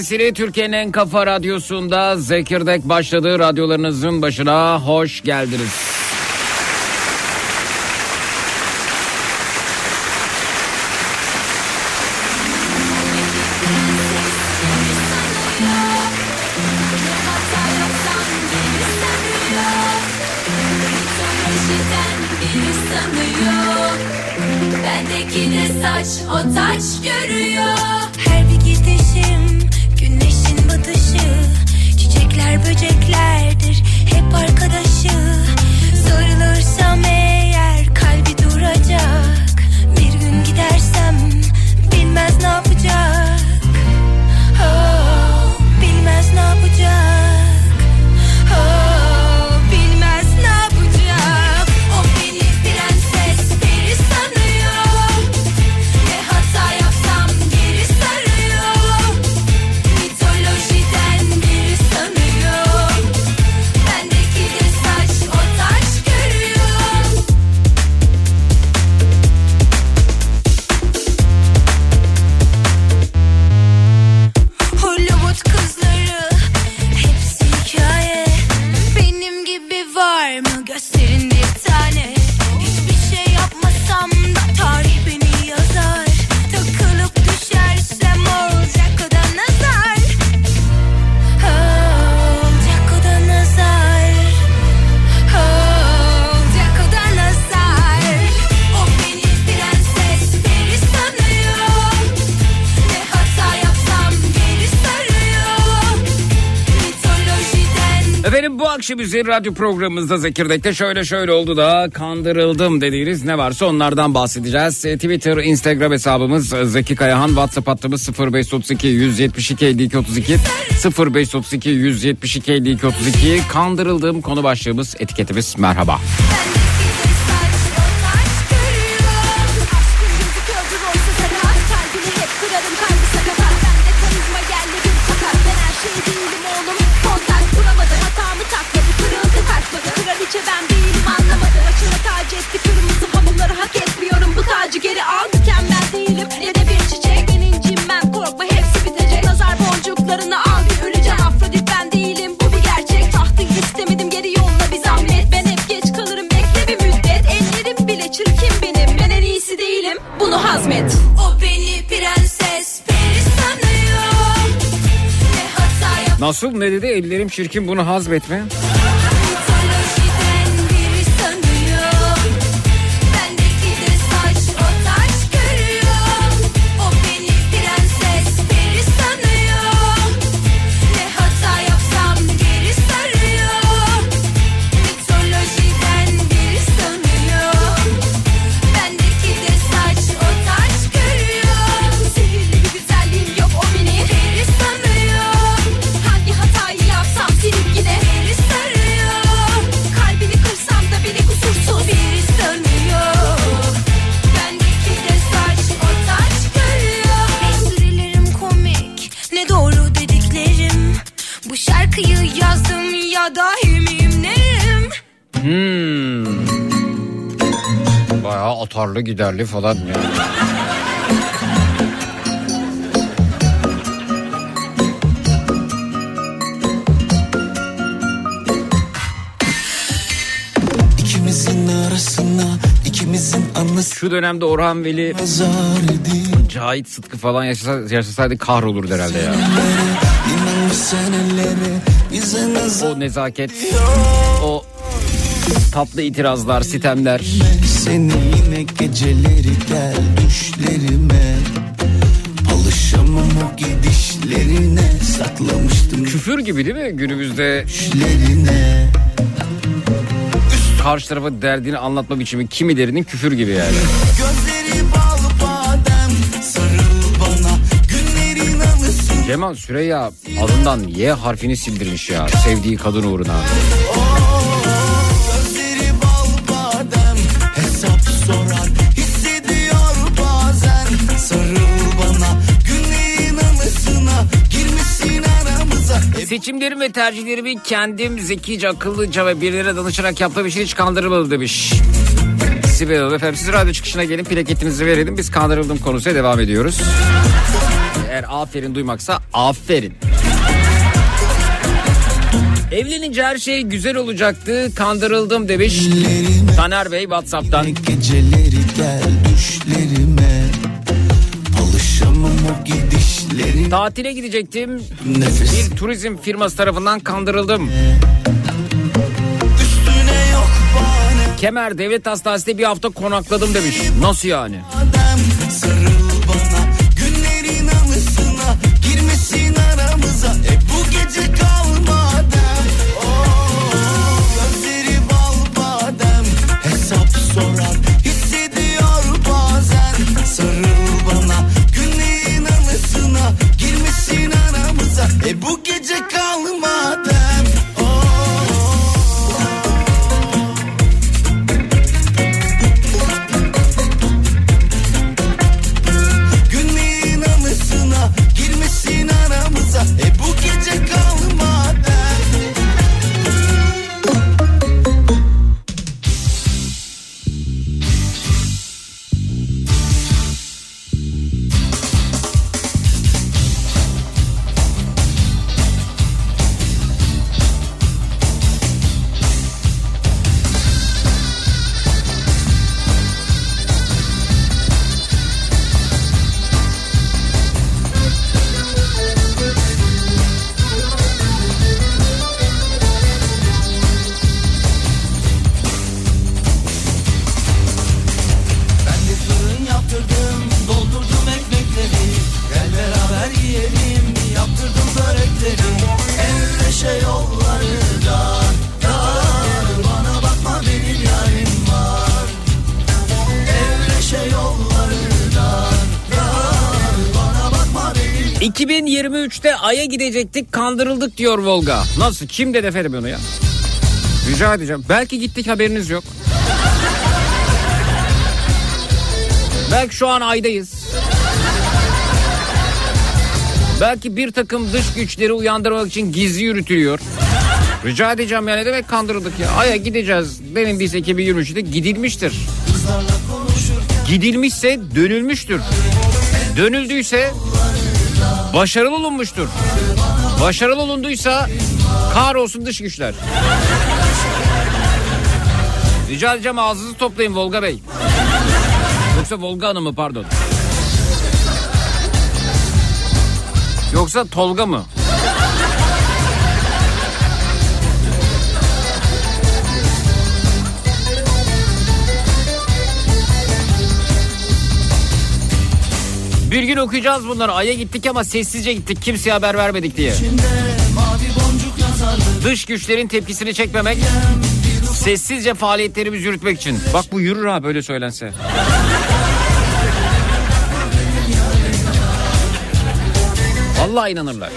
Sesini Türkiye'nin en kafa radyosunda Zekirdek başladı. Radyolarınızın başına hoş geldiniz. Bendeki de saç o taç görüyor Efendim bu akşam üzeri radyo programımızda Zekirdek'te şöyle şöyle oldu da kandırıldım dediğiniz ne varsa onlardan bahsedeceğiz. E, Twitter, Instagram hesabımız e, Zeki Kayahan, WhatsApp hattımız 0532 172 52 32 0532 172 52 32 kandırıldığım konu başlığımız etiketimiz merhaba. Bendeki hazmet. O beni prenses peri sanıyor. Ne hata yap Nasıl? Ne dedi? Ellerim çirkin bunu hazmetme. Ya dahi miyim neyim Hmm. Bayağı atarlı giderli falan ya. İkimizin arasına ikimizin anısı Şu dönemde Orhan Veli, Cahit Sıtkı falan yaşasa, yaşasaydı kahrolurdu herhalde ya. Nazar O nezaket, o tatlı itirazlar, sitemler. Seni yine geceleri gel düşlerime Alışamam o gidişlerine Saklamıştım Küfür gibi değil mi günümüzde düşlerine karşı tarafa derdini anlatma biçimi kimilerinin küfür gibi yani. Gözleri Cemal Süreyya adından Y harfini sildirmiş ya sevdiği kadın uğruna. Gözleri bal badem Hesap sorar hissediyor bazen Sarıl bana günlerin anısına Girmişsin aramıza Hep Seçimlerimi ve tercihlerimi kendim zekice, akıllıca ve birilere danışarak yaptığım için hiç kandırılmadı demiş. Sibel Hanım efendim siz radyo çıkışına gelin plaketinizi verelim biz kandırıldım konusuna devam ediyoruz. Eğer aferin duymaksa aferin. Evlenince her şey güzel olacaktı. Kandırıldım demiş. Taner Bey Whatsapp'tan. Geceleri gel düşlerime Alışamam o gidişlerin Tatile gidecektim. Nefes Bir turizm firması tarafından kandırıldım. üstüne yok bahane Kemer Devlet Hastanesi'nde bir hafta konakladım demiş. Nasıl yani? 2023'te Ay'a gidecektik kandırıldık diyor Volga. Nasıl? Kim dedi efendim onu ya? Rica edeceğim. Belki gittik haberiniz yok. Belki şu an Ay'dayız. Belki bir takım dış güçleri uyandırmak için gizli yürütülüyor. Rica edeceğim yani ne demek kandırıldık ya. Ay'a gideceğiz denildiyse 2023'te gidilmiştir. Gidilmişse dönülmüştür. Dönüldüyse başarılı olunmuştur. Başarılı olunduysa kahrolsun dış güçler. Rica edeceğim ağzınızı toplayın Volga Bey. Yoksa Volga Hanım mı pardon. Yoksa Tolga mı? Bir gün okuyacağız bunları. Ay'a gittik ama sessizce gittik. Kimseye haber vermedik diye. Dış güçlerin tepkisini çekmemek, sessizce faaliyetlerimizi yürütmek için. Bak bu yürür ha böyle söylense. Vallahi inanırlar.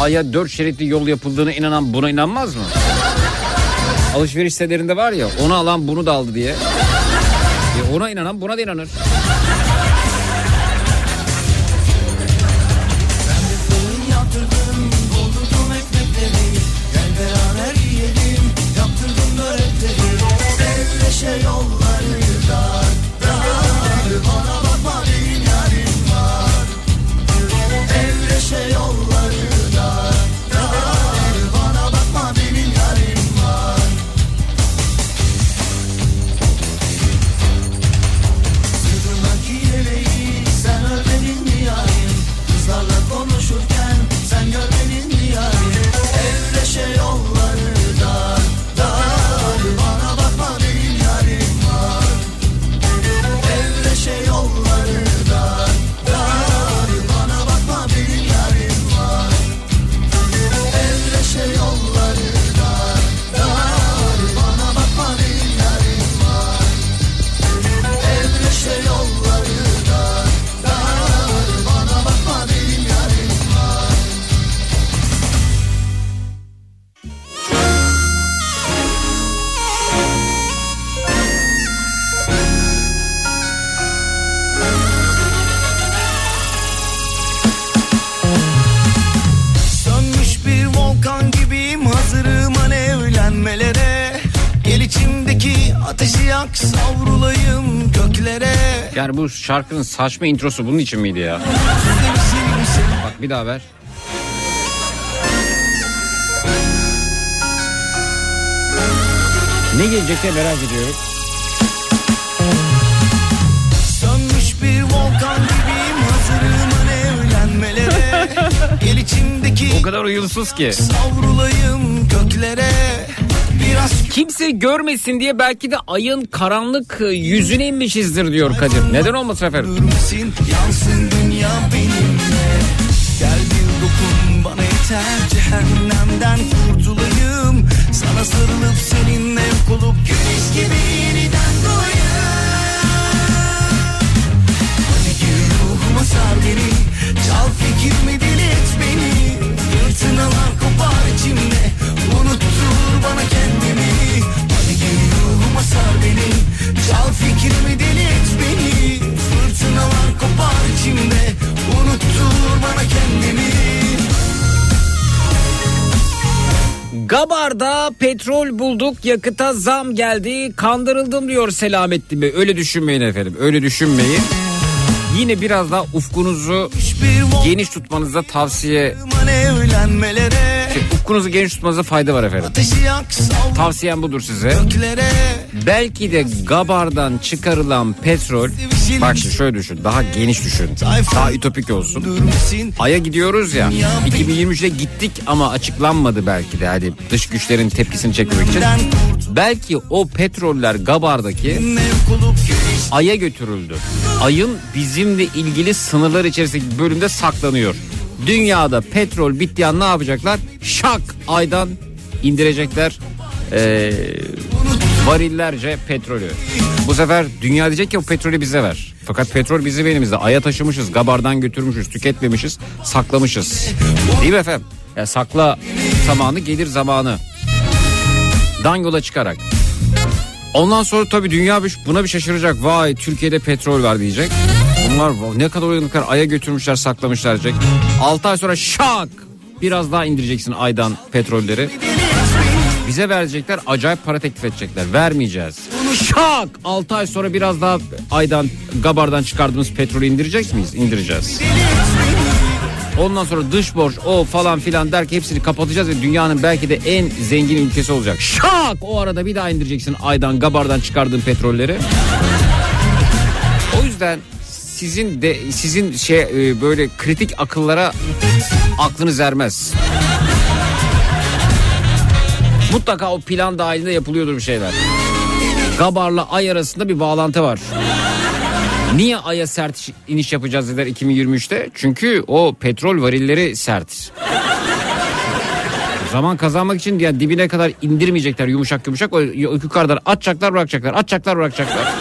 Aya dört şeritli yol yapıldığına inanan buna inanmaz mı? Alışveriş sitelerinde var ya onu alan bunu da aldı diye. E ona inanan buna da inanır. Yani bu şarkının saçma introsu bunun için miydi ya? Bak bir daha ver. Ne gelecek diye merak ediyorum. Sönmüş bir volkan gibiyim hazırım hani evlenmelere Gel içimdeki O kadar uyumsuz ki. savrulayım göklere Kimse görmesin diye belki de ayın karanlık yüzüne inmişizdir diyor Kadir. Neden olmasın efendim? Yansın dünya benimle Gel bir dokun bana yeter cehennemden kurtulayım Sana sarılıp seninle yok olup güneş gibi sar beni. Çal fikrimi deli et beni Fırtınalar kopar içimde. Unuttur bana kendimi. Gabar'da petrol bulduk yakıta zam geldi. Kandırıldım diyor Selamettin Bey. Öyle düşünmeyin efendim öyle düşünmeyin. Yine biraz daha ufkunuzu geniş tutmanıza tavsiye hani şey, ufkunuzu geniş tutmanıza fayda var efendim. Tavsiyem budur size. Belki de Gabar'dan çıkarılan petrol bak şimdi şöyle düşün daha geniş düşün daha ütopik olsun. Ay'a gidiyoruz ya 2023'e gittik ama açıklanmadı belki de hadi dış güçlerin tepkisini çekmek için. Belki o petroller Gabar'daki Ay'a götürüldü. Ay'ın bizimle ilgili sınırlar içerisindeki bölümde saklanıyor. Dünyada petrol bittiği an ne yapacaklar? Şak Ay'dan indirecekler ee, varillerce petrolü. Bu sefer dünya diyecek ki o petrolü bize ver. Fakat petrol bizim elimizde. Ay'a taşımışız, Gabar'dan götürmüşüz, tüketmemişiz, saklamışız. Değil mi efendim? Ya sakla zamanı gelir zamanı. Dan yola çıkarak. Ondan sonra tabii dünya buna bir şaşıracak. Vay Türkiye'de petrol var diyecek. Bunlar "Vay, ne kadar uyanıklar aya götürmüşler saklamışlar diyecek. 6 ay sonra şak biraz daha indireceksin aydan petrolleri. Bize verecekler acayip para teklif edecekler. Vermeyeceğiz. Şak 6 ay sonra biraz daha aydan gabardan çıkardığımız petrolü indirecek miyiz? İndireceğiz. Ondan sonra dış borç o falan filan derken hepsini kapatacağız ve dünyanın belki de en zengin ülkesi olacak. Şak o arada bir daha indireceksin aydan gabardan çıkardığın petrolleri. O yüzden sizin de sizin şey e, böyle kritik akıllara aklınız ermez. Mutlaka o plan dahilinde yapılıyordur bir şeyler. Gabar'la Ay arasında bir bağlantı var. Niye Ay'a sert iniş yapacağız dediler 2023'te? Çünkü o petrol varilleri sert. Zaman kazanmak için yani dibine kadar indirmeyecekler yumuşak yumuşak. O yukarıdan atacaklar bırakacaklar. Atacaklar bırakacaklar.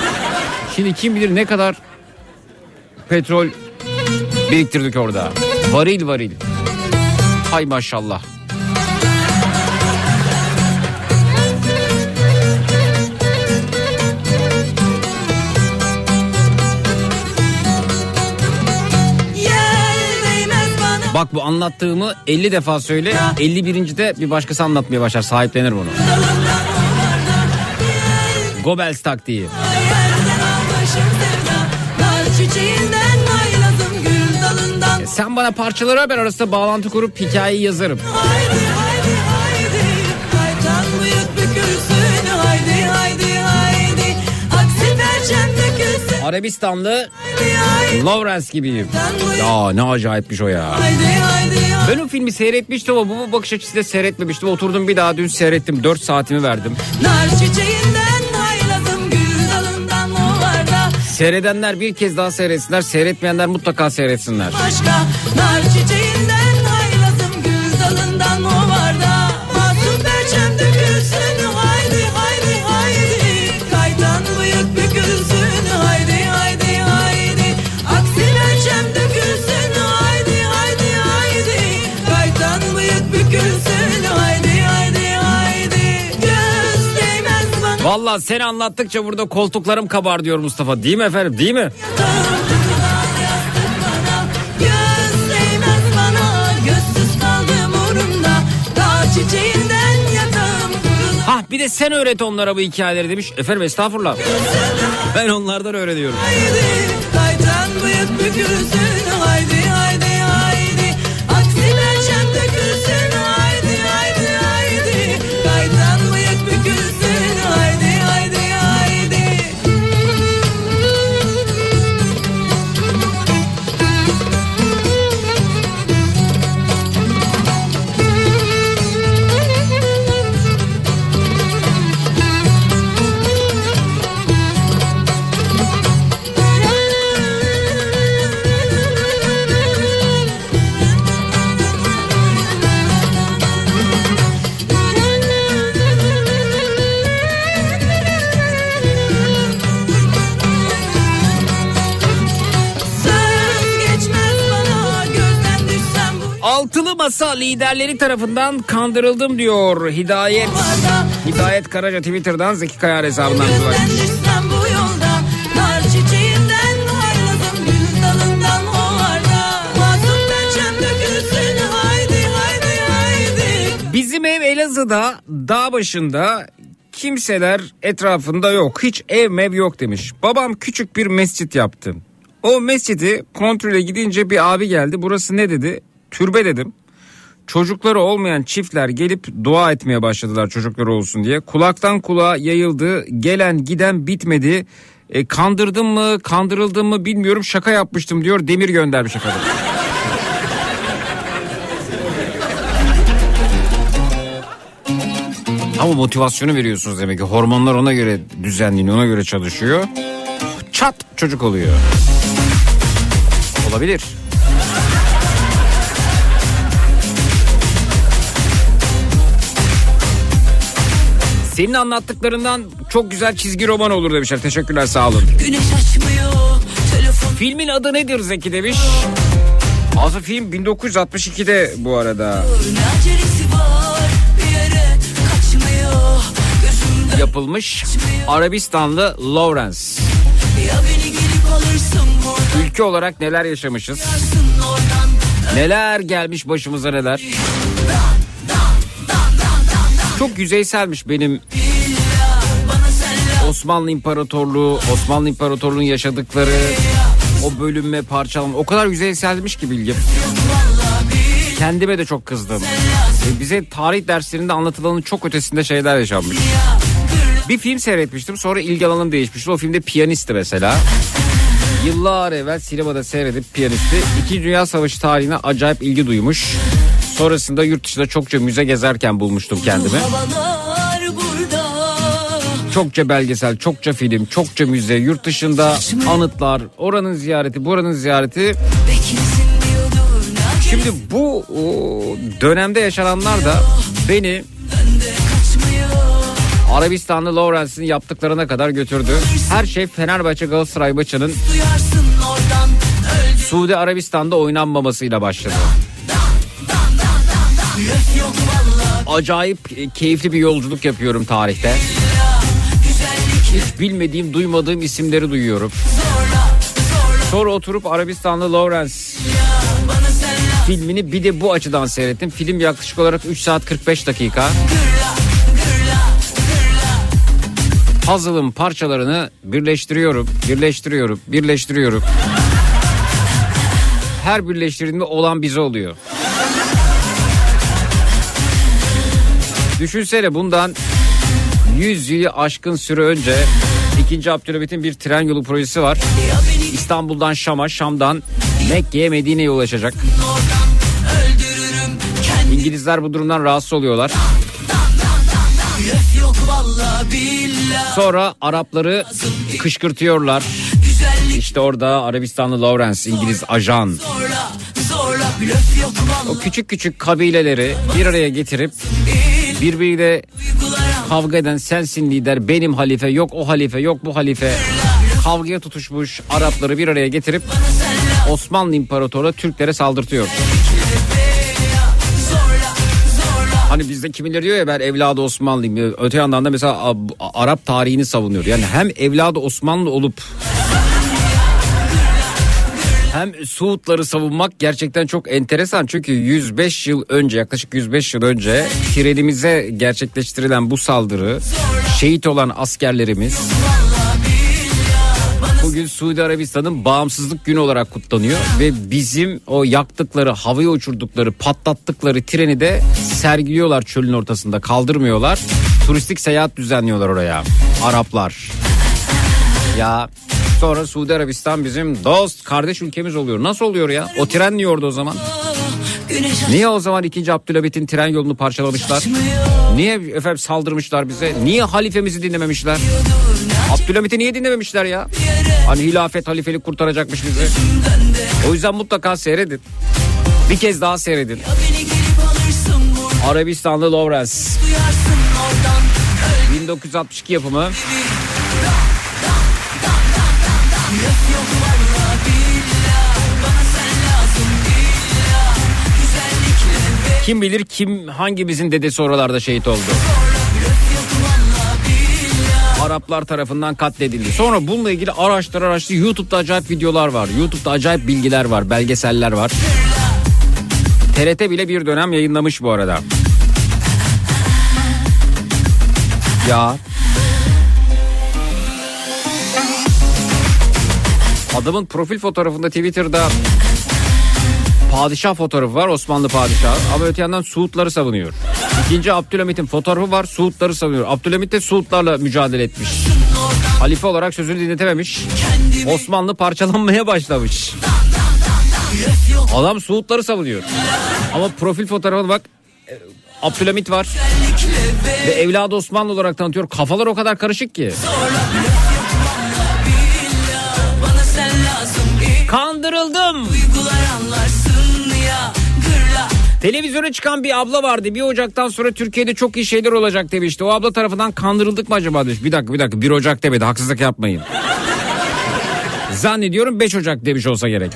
Şimdi kim bilir ne kadar petrol biriktirdik orada. Varil varil. Hay maşallah. Bak bu anlattığımı 50 defa söyle. 51. de bir başkası anlatmaya başlar. Sahiplenir bunu. Goebbels taktiği. Sen bana parçaları haber arasında bağlantı kurup hikayeyi yazarım. Haydi haydi haydi Kaytan bükülsün Haydi haydi haydi Aksi perçem dökülsün Arabistanlı Haydi haydi Lawrence gibiyim. Ya ne acayipmiş o ya. haydi haydi Ben o filmi seyretmiştim ama bu bakış açısıyla seyretmemiştim. Oturdum bir daha dün seyrettim. 4 saatimi verdim. Nar çiçeğinden Seyredenler bir kez daha seyretsinler. Seyretmeyenler mutlaka seyretsinler. başka Nar çiçeğinden değmez bana Vallahi sen anlattıkça burada koltuklarım kabar diyor Mustafa. Değil mi efendim? Değil mi? Ha bir de sen öğret onlara bu hikayeleri demiş. Efendim estağfurullah. Ben onlardan öğreniyorum. Haydi bıyık bükülsün Altılı masa liderleri tarafından kandırıldım diyor Hidayet. Hidayet Karaca Twitter'dan Zeki Kayar hesabından Bizim ev Elazığ'da dağ başında kimseler etrafında yok. Hiç ev mev yok demiş. Babam küçük bir mescit yaptı. O mescidi kontrole gidince bir abi geldi. Burası ne dedi? Türbe dedim. Çocukları olmayan çiftler gelip dua etmeye başladılar çocukları olsun diye. Kulaktan kulağa yayıldı. Gelen giden bitmedi. E, kandırdım mı kandırıldım mı bilmiyorum şaka yapmıştım diyor. Demir göndermiş efendim. Ama motivasyonu veriyorsunuz demek ki. Hormonlar ona göre düzenleniyor, ona göre çalışıyor. Çat çocuk oluyor. Olabilir. Senin anlattıklarından çok güzel çizgi roman olur demişler. Teşekkürler sağ olun. Güneş açmıyor Telefon Filmin adı nedir Zeki demiş. Aslında film 1962'de bu arada var yapılmış. Arabistanlı Lawrence. Ülke olarak neler yaşamışız? Neler gelmiş başımıza neler. Çok yüzeyselmiş benim Osmanlı İmparatorluğu, Osmanlı İmparatorluğu'nun yaşadıkları, o bölünme, parçalanma o kadar yüzeyselmiş ki bilgim. Kendime de çok kızdım. E, Bize tarih derslerinde anlatılanın çok ötesinde şeyler yaşanmış. Bir film seyretmiştim sonra ilgi alanım değişmişti. O filmde piyanisti mesela. Yıllar evvel sinemada seyredip piyanisti İkinci Dünya Savaşı tarihine acayip ilgi duymuş. Sonrasında yurt dışında çokça müze gezerken bulmuştum kendimi. Çokça belgesel, çokça film, çokça müze, yurt dışında anıtlar, oranın ziyareti, buranın ziyareti. Şimdi bu dönemde yaşananlar da beni Arabistanlı Lawrence'in yaptıklarına kadar götürdü. Her şey Fenerbahçe Galatasaray maçının Suudi Arabistan'da oynanmamasıyla başladı. Acayip e, keyifli bir yolculuk yapıyorum tarihte. Hiç bilmediğim, duymadığım isimleri duyuyorum. Sonra oturup Arabistanlı Lawrence filmini bir de bu açıdan seyrettim. Film yaklaşık olarak 3 saat 45 dakika. Puzzle'ın parçalarını birleştiriyorum, birleştiriyorum, birleştiriyorum. Her birleştirdiğinde olan bize oluyor. Düşünsene bundan 100 yılı aşkın süre önce 2. Abdülhamit'in bir tren yolu projesi var. İstanbul'dan Şam'a, Şam'dan Mekke'ye, Medine'ye ulaşacak. İngilizler bu durumdan rahatsız oluyorlar. Sonra Arapları kışkırtıyorlar. İşte orada Arabistanlı Lawrence, İngiliz ajan. O küçük küçük kabileleri bir araya getirip birbiriyle kavga eden sensin lider, benim halife, yok o halife, yok bu halife. Kavgaya tutuşmuş Arapları bir araya getirip Osmanlı İmparatorluğu Türklere saldırtıyor. Hani bizde kimileri diyor ya ben evladı Osmanlıyım. Öte yandan da mesela Arap tarihini savunuyor. Yani hem evladı Osmanlı olup Hem Suudları savunmak gerçekten çok enteresan. Çünkü 105 yıl önce yaklaşık 105 yıl önce trenimize gerçekleştirilen bu saldırı şehit olan askerlerimiz bugün Suudi Arabistan'ın bağımsızlık günü olarak kutlanıyor ve bizim o yaktıkları, havaya uçurdukları, patlattıkları treni de sergiliyorlar çölün ortasında, kaldırmıyorlar. Turistik seyahat düzenliyorlar oraya. Araplar. Ya sonra Suudi Arabistan bizim dost, kardeş ülkemiz oluyor. Nasıl oluyor ya? O tren niye orada o zaman? Niye o zaman 2. Abdülhamit'in tren yolunu parçalamışlar? Niye efendim saldırmışlar bize? Niye halifemizi dinlememişler? Abdülhamit'i niye dinlememişler ya? Hani hilafet halifelik kurtaracakmış bizi. O yüzden mutlaka seyredin. Bir kez daha seyredin. Arabistanlı Lawrence. Duyarsın oradan 1962 yapımı. Kim bilir kim hangimizin dedesi oralarda şehit oldu. Araplar tarafından katledildi. Sonra bununla ilgili araştır araştır YouTube'da acayip videolar var. YouTube'da acayip bilgiler var, belgeseller var. TRT bile bir dönem yayınlamış bu arada. Ya. Adamın profil fotoğrafında Twitter'da padişah fotoğrafı var Osmanlı padişahı ama öte yandan Suudları savunuyor. İkinci Abdülhamit'in fotoğrafı var Suudları savunuyor. Abdülhamit de Suudlarla mücadele etmiş. Halife olarak sözünü dinletememiş. Osmanlı parçalanmaya başlamış. Adam Suudları savunuyor. Ama profil fotoğrafına bak e, Abdülhamit var. Ve evladı Osmanlı olarak tanıtıyor. Kafalar o kadar karışık ki. Kandırıldım. Televizyona çıkan bir abla vardı. Bir Ocak'tan sonra Türkiye'de çok iyi şeyler olacak demişti. O abla tarafından kandırıldık mı acaba demiş. Bir dakika bir dakika 1 Ocak demedi haksızlık yapmayın. Zannediyorum 5 Ocak demiş olsa gerek.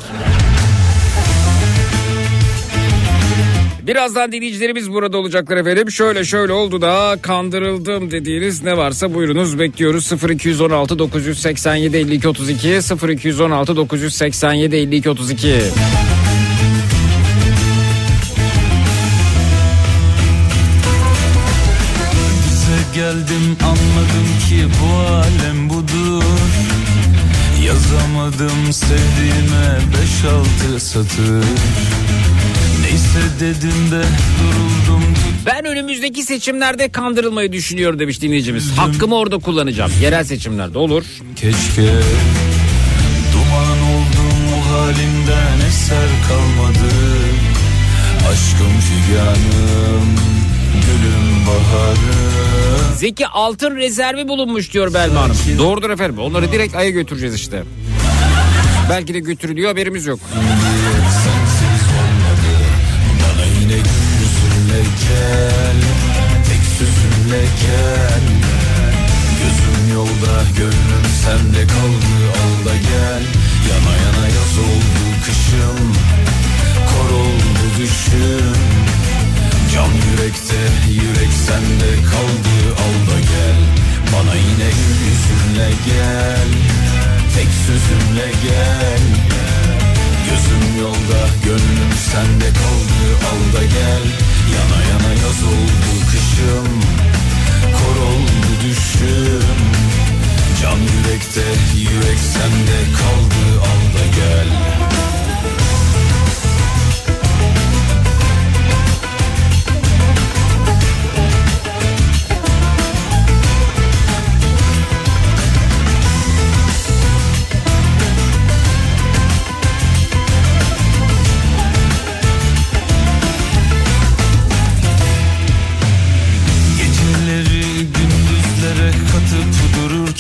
Birazdan dinleyicilerimiz burada olacaklar efendim. Şöyle şöyle oldu da kandırıldım dediğiniz ne varsa buyurunuz bekliyoruz. 0216 987 52 32 0216 987 52 32. anladım ki bu alem budur Yazamadım sevdiğime beş altı satır Neyse dedim de duruldum Ben önümüzdeki seçimlerde kandırılmayı düşünüyorum demiş dinleyicimiz. Hakkımı orada kullanacağım. Yerel seçimlerde olur. keşke Duman oldum o halimden eser kalmadı Aşkım figanım gülüm baharım Zeki altın rezervi bulunmuş diyor Belma Hanım. Doğrudur efendim. Onları direkt aya götüreceğiz işte. Belki de götürülüyor haberimiz yok. Gözüm yolda gönlüm sende kaldı al da gel Yana yana yaz oldu kışım Kor oldu düşüm Can yürekte yürek sende kaldı al da gel. Bana yine gül yüzünle gel Tek sözünle gel. Gözüm yolda gönlüm sende kaldı al da gel. Yana yana yaz oldu kışım Kor oldu düşüm. Can yürekte yürek sende kaldı al da gel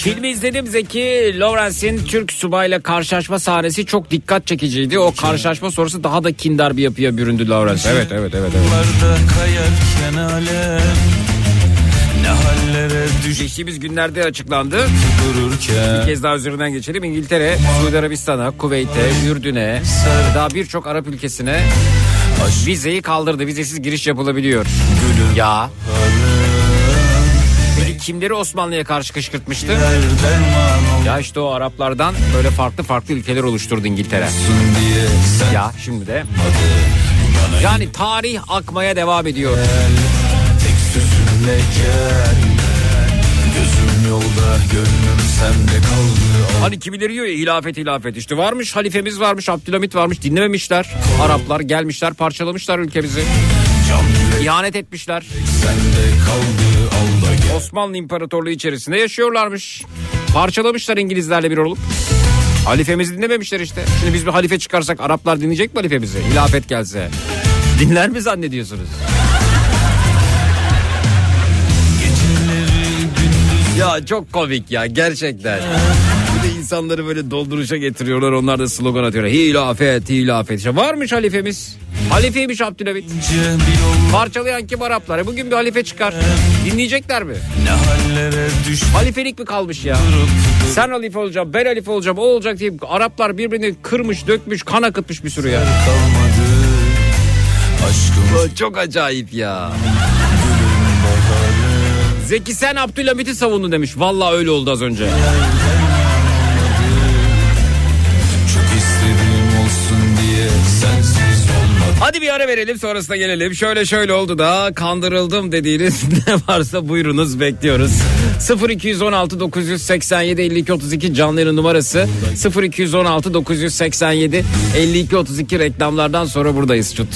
Filmi izledim Zeki. Lawrence'in Türk subayla karşılaşma sahnesi çok dikkat çekiciydi. O karşılaşma sonrası daha da kindar bir yapıya büründü Lawrence. Evet evet evet. evet. Geçtiğimiz günlerde açıklandı. dururken Bir kez daha üzerinden geçelim. İngiltere, Suudi Arabistan'a, Kuveyt'e, Ürdün'e, daha birçok Arap ülkesine vizeyi kaldırdı. Vizesiz giriş yapılabiliyor. Ya. Kimleri Osmanlı'ya karşı kışkırtmıştı? Ya işte o Araplardan böyle farklı farklı ülkeler oluşturdu İngiltere. Ya şimdi de yani tarih akmaya devam ediyor. Gözüm yolda gönlüm sende kaldı Hani kimileri diyor ya hilafet hilafet işte varmış halifemiz varmış Abdülhamit varmış dinlememişler. Araplar gelmişler parçalamışlar ülkemizi. İhanet etmişler. sende kaldı Osmanlı İmparatorluğu içerisinde yaşıyorlarmış. Parçalamışlar İngilizlerle bir olup. Halifemizi dinlememişler işte. Şimdi biz bir halife çıkarsak Araplar dinleyecek mi halifemizi? Hilafet gelse. Dinler mi zannediyorsunuz? Ya çok komik ya gerçekten. İnsanları böyle dolduruşa getiriyorlar. Onlar da slogan atıyorlar. Hilafet, hilafet. İşte varmış halifemiz. Halifeymiş Abdülhamit. Parçalayan kim Araplar? E Bugün bir halife çıkar. Dinleyecekler mi? Halifelik mi kalmış ya? Sen halife olacaksın, ben halife olacağım, o olacak diye Araplar birbirini kırmış, dökmüş, kan akıtmış bir sürü ya. Aşkımız Çok acayip ya. Zeki sen Abdülhamit'i savundun demiş. Vallahi öyle oldu az önce. Hadi bir ara verelim sonrasında gelelim. Şöyle şöyle oldu da kandırıldım dediğiniz ne varsa buyurunuz bekliyoruz. 0216 987 52 32 canlı yayın numarası 0216 987 52 32 reklamlardan sonra buradayız çut.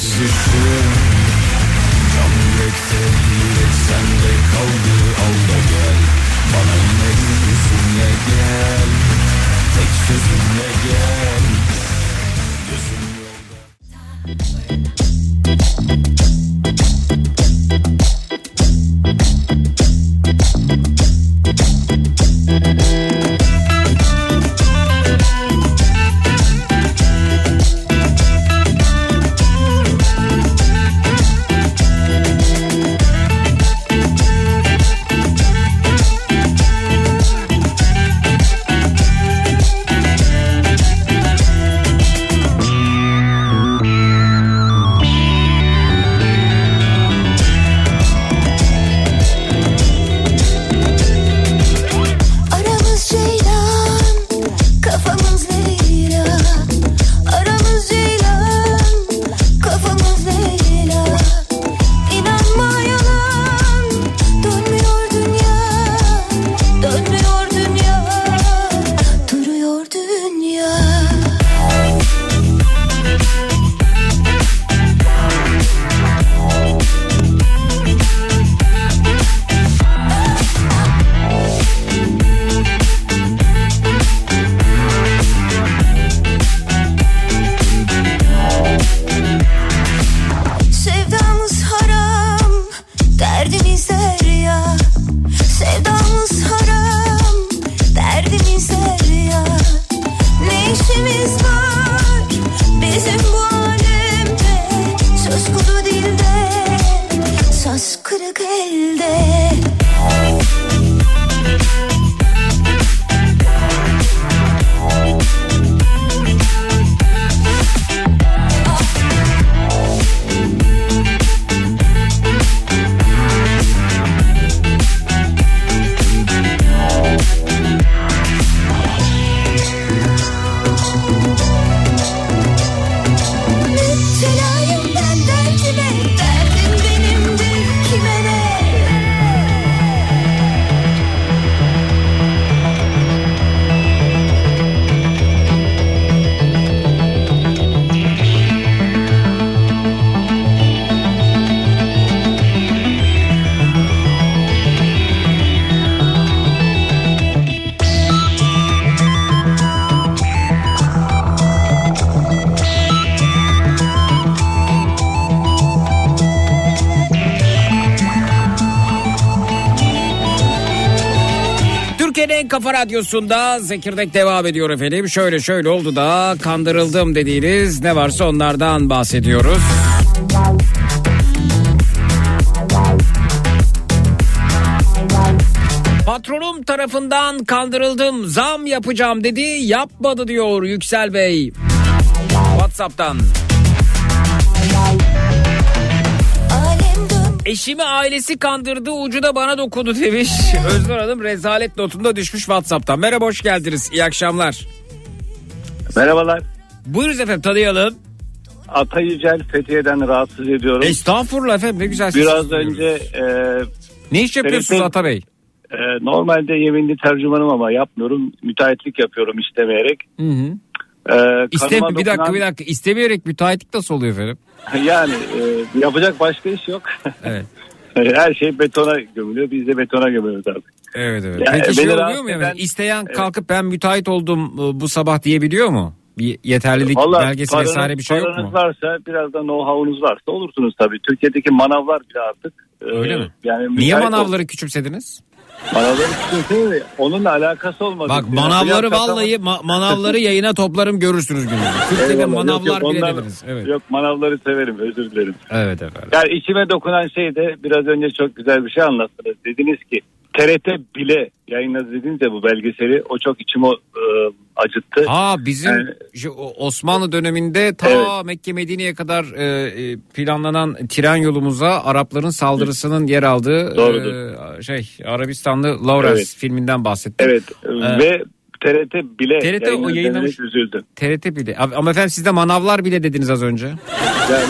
Radyosunda Zekirdek devam ediyor efendim. Şöyle şöyle oldu da kandırıldım dediğiniz ne varsa onlardan bahsediyoruz. Patronum tarafından kandırıldım zam yapacağım dedi yapmadı diyor Yüksel Bey. Whatsapp'tan. Eşimi ailesi kandırdı ucu da bana dokundu demiş. Özgür Hanım rezalet notunda düşmüş Whatsapp'tan. Merhaba hoş geldiniz. İyi akşamlar. Merhabalar. Buyurunuz efendim tanıyalım. Ata Yücel Fethiye'den rahatsız ediyorum. Estağfurullah efendim ne güzel Biraz önce e, Ne iş yapıyorsunuz TRT Ata Bey? e, normalde yeminli tercümanım ama yapmıyorum. Müteahhitlik yapıyorum istemeyerek. Hı hı. E, İste, bir dakika bir dakika istemeyerek müteahhitlik nasıl oluyor efendim? Yani e, yapacak başka iş yok. Evet. Her şey betona gömülüyor. Biz de betona gömüyoruz artık. Evet evet. Yani Peki şey beni oluyor mu? Eden- İsteyen kalkıp ben müteahhit oldum e, bu sabah diyebiliyor mu? Bir yeterlilik Vallahi belgesi paranız- vesaire bir şey yok mu? varsa biraz da know-how'unuz varsa olursunuz tabii. Türkiye'deki manavlar bile artık. e, Öyle mi? Yani Niye manavları küçümsediniz? Manavları küçümseyin, Onunla alakası olmadı. Bak manavları biraz vallahi ma- manavları yayına toplarım görürsünüz gününüzü. Türkiye'de manavlar Yok, yok, bile onlar- dediniz. Evet. Yok manavları severim özür dilerim. Evet efendim. Yani içime dokunan şey de biraz önce çok güzel bir şey anlattınız. Dediniz ki TRT bile yayınladı dediniz ya bu belgeseli o çok içimi e, acıttı. Aa bizim Yani- şu Osmanlı döneminde ta Evet. Mekke Medine'ye kadar e, e, planlanan tren yolumuza Arapların saldırısının yer aldığı Doğrudur. e, şey Arabistanlı Lawrence Evet. filminden bahsettim. Evet Evet. ve TRT bile TRT o yayınlamış. üzüldüm. TRT bile. Ama efendim siz de manavlar bile dediniz az önce. Yani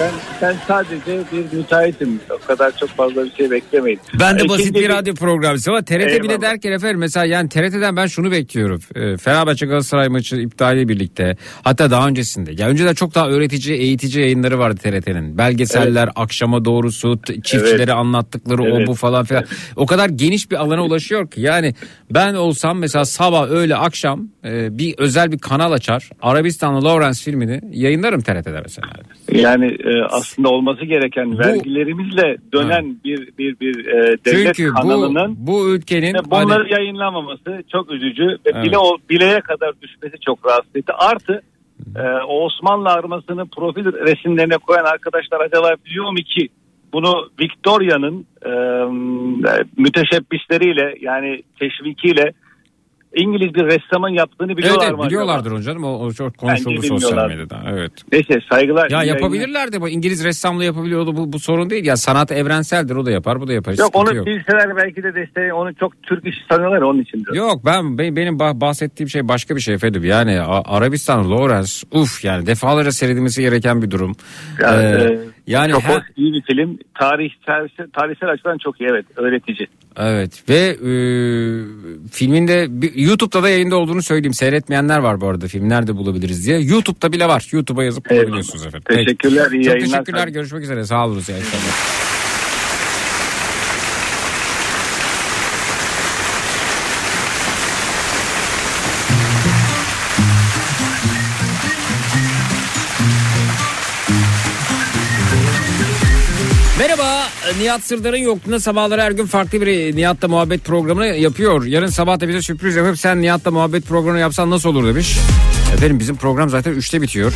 ben, ben sadece bir müteahhitim. O kadar çok fazla bir şey beklemeyin. Ben de İkinci basit bir radyo programcısı ama TRT bile Eyvallah. derken efendim mesela yani TRT'den ben şunu bekliyorum. E, Fenerbahçe Galatasaray maçı iptali birlikte hatta daha öncesinde. Ya önceden çok daha öğretici, eğitici yayınları vardı TRT'nin. Belgeseller, akşama doğrusu, çiftçilere Evet. anlattıkları o Evet. bu falan filan. O kadar geniş bir alana ulaşıyor ki yani ben olsam mesela sabah, öğle, akşam e, bir özel bir kanal açar. Arabistanlı Lawrence filmini yayınlarım TRT'de mesela. Yani e, aslında olması gereken Bu- vergilerimizle dönen bir bir bir e, devlet Çünkü bu, kanalının bu ülkenin ve bunları hani- yayınlamaması çok üzücü ve Evet. bile o bileye kadar düşmesi çok rahatsız etti. Artı e, o Osmanlı armasını profil resimlerine koyan arkadaşlar acaba biliyor mu ki bunu Victoria'nın e, müteşebbisleriyle yani teşvikiyle İngiliz bir ressamın yaptığını Evet, biliyorlar evet mı? biliyorlardır onu canım. O, o çok konuşuldu sosyal medyada. Evet. Neyse saygılar. Ya iyi yayınlar. yapabilirlerdi bu İngiliz ressamla yapabiliyordu bu, bu sorun değil ya sanat evrenseldir o da yapar bu da yapar hiç Yok onu yok. bilseler belki de desteği onu çok Türk işi sanıyorlar onun için diyorum. Yok ben be- benim bah- bahsettiğim şey başka bir şey efendim yani Arabistan Lawrence uf yani defalarca seyredilmesi gereken bir durum. Yani, Ee, e, yani çok her- hoş, iyi bir film. Tarihsel, tarihsel açıdan çok iyi evet öğretici. evet ve e, filminde YouTube'da da yayında olduğunu söyleyeyim seyretmeyenler var bu arada film nerede bulabiliriz diye YouTube'da bile var YouTube'a yazıp bulabiliyorsunuz efendim. Peki. Teşekkürler, iyi Çok yayınlar. teşekkürler görüşmek üzere sağ olun. Nihat Sırdar'ın yokluğunda sabahları her gün farklı bir Nihat'la muhabbet programını yapıyor. Yarın sabah da bize sürpriz yapıp sen Nihat'la muhabbet programını yapsan nasıl olur demiş. Efendim bizim program zaten 3'te bitiyor.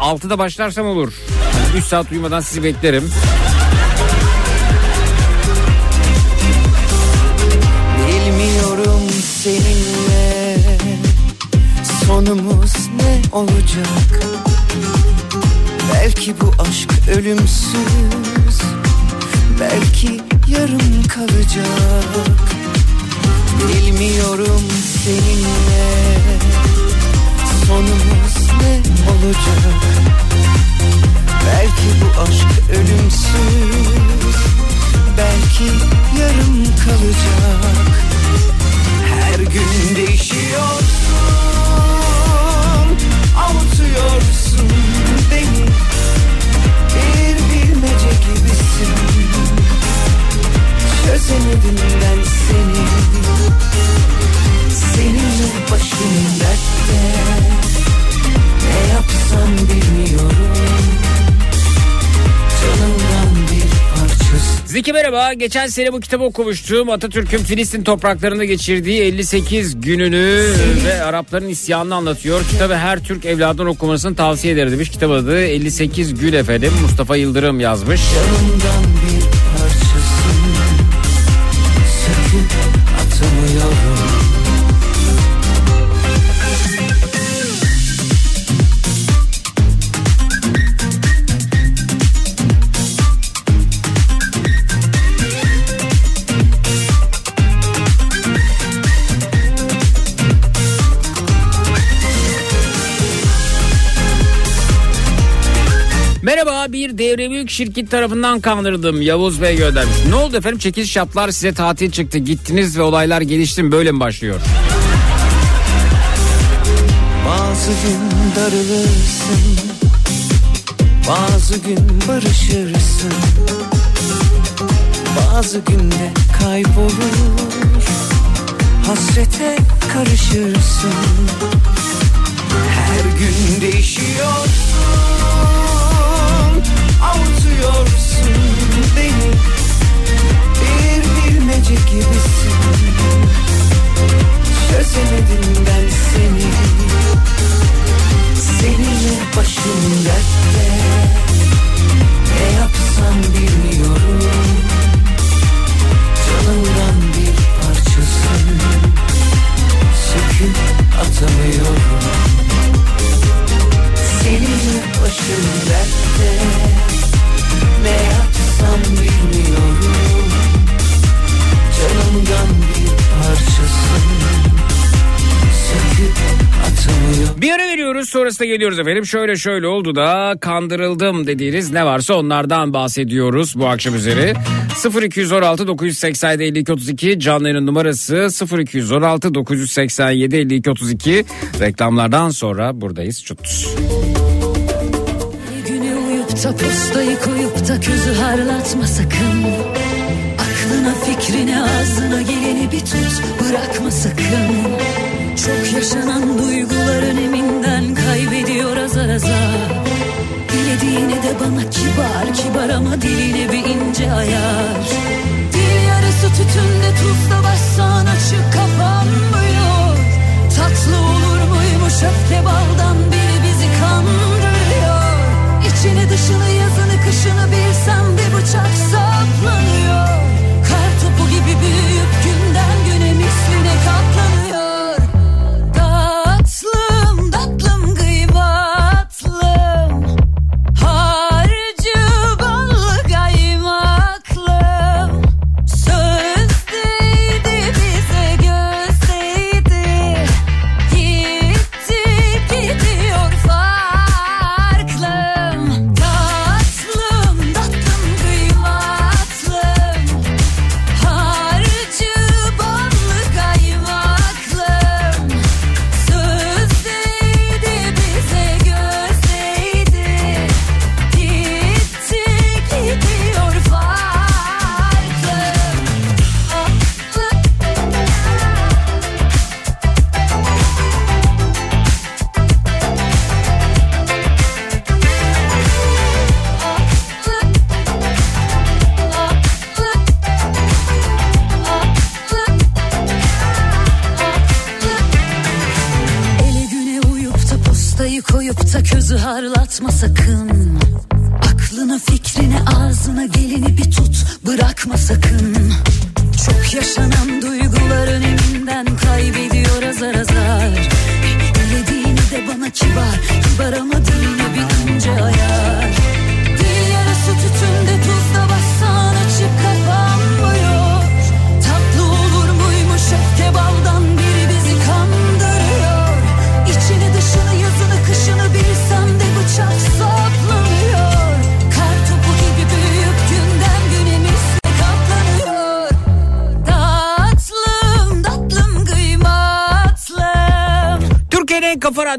6'da başlarsam olur. 3 saat uyumadan sizi beklerim. Bilmiyorum seninle sonumuz ne olacak Belki bu aşk ölümsüz Belki yarım kalacak. Bilmiyorum seninle sonumuz ne olacak. Belki bu aşk ölümsüz Belki yarım Geçen sene bu kitabı okumuştum. Atatürk'ün Filistin topraklarında geçirdiği 58 gününü ve Arapların isyanını anlatıyor. Kitabı her Türk evladının okumasını tavsiye eder demiş. Kitap adı 58 gün efendim. Mustafa Yıldırım yazmış. Canımdan devre şirket tarafından kandırdım. Yavuz Bey göndermiş. Ne oldu efendim? Çekiliş yaptılar size tatil çıktı. Gittiniz ve olaylar gelişti mi? Böyle mi başlıyor? Bazı gün darılırsın Bazı gün barışırsın Bazı günde kaybolur Hasrete karışırsın Her gün değişiyorsun Avutuyorsun beni. Bir bilmece gibisin. Çözemedim ben seni. Seninle başım dertte. Ne yapsam bilmiyorum. Canımdan bir parçasın. Söküp atamıyorum başım dertte Ne yapsam bilmiyorum Canımdan bir parçasın Bir ara veriyoruz sonrasında geliyoruz efendim. Şöyle şöyle oldu da kandırıldım dediğiniz ne varsa onlardan bahsediyoruz bu akşam üzeri. 0216 987 52 32 canlı yayının numarası 0216 987 52 32 reklamlardan sonra buradayız. Çut. Uyup da postayı koyup da közü harlatma sakın. Aklına fikrine ağzına geleni bir tut bırakma sakın. Çok yaşanan duygular öneminden kaybediyor azar azar. Dilediğine de bana kibar kibar ama diline bir ince ayar. Dil yarısı tütünde tuzla başsan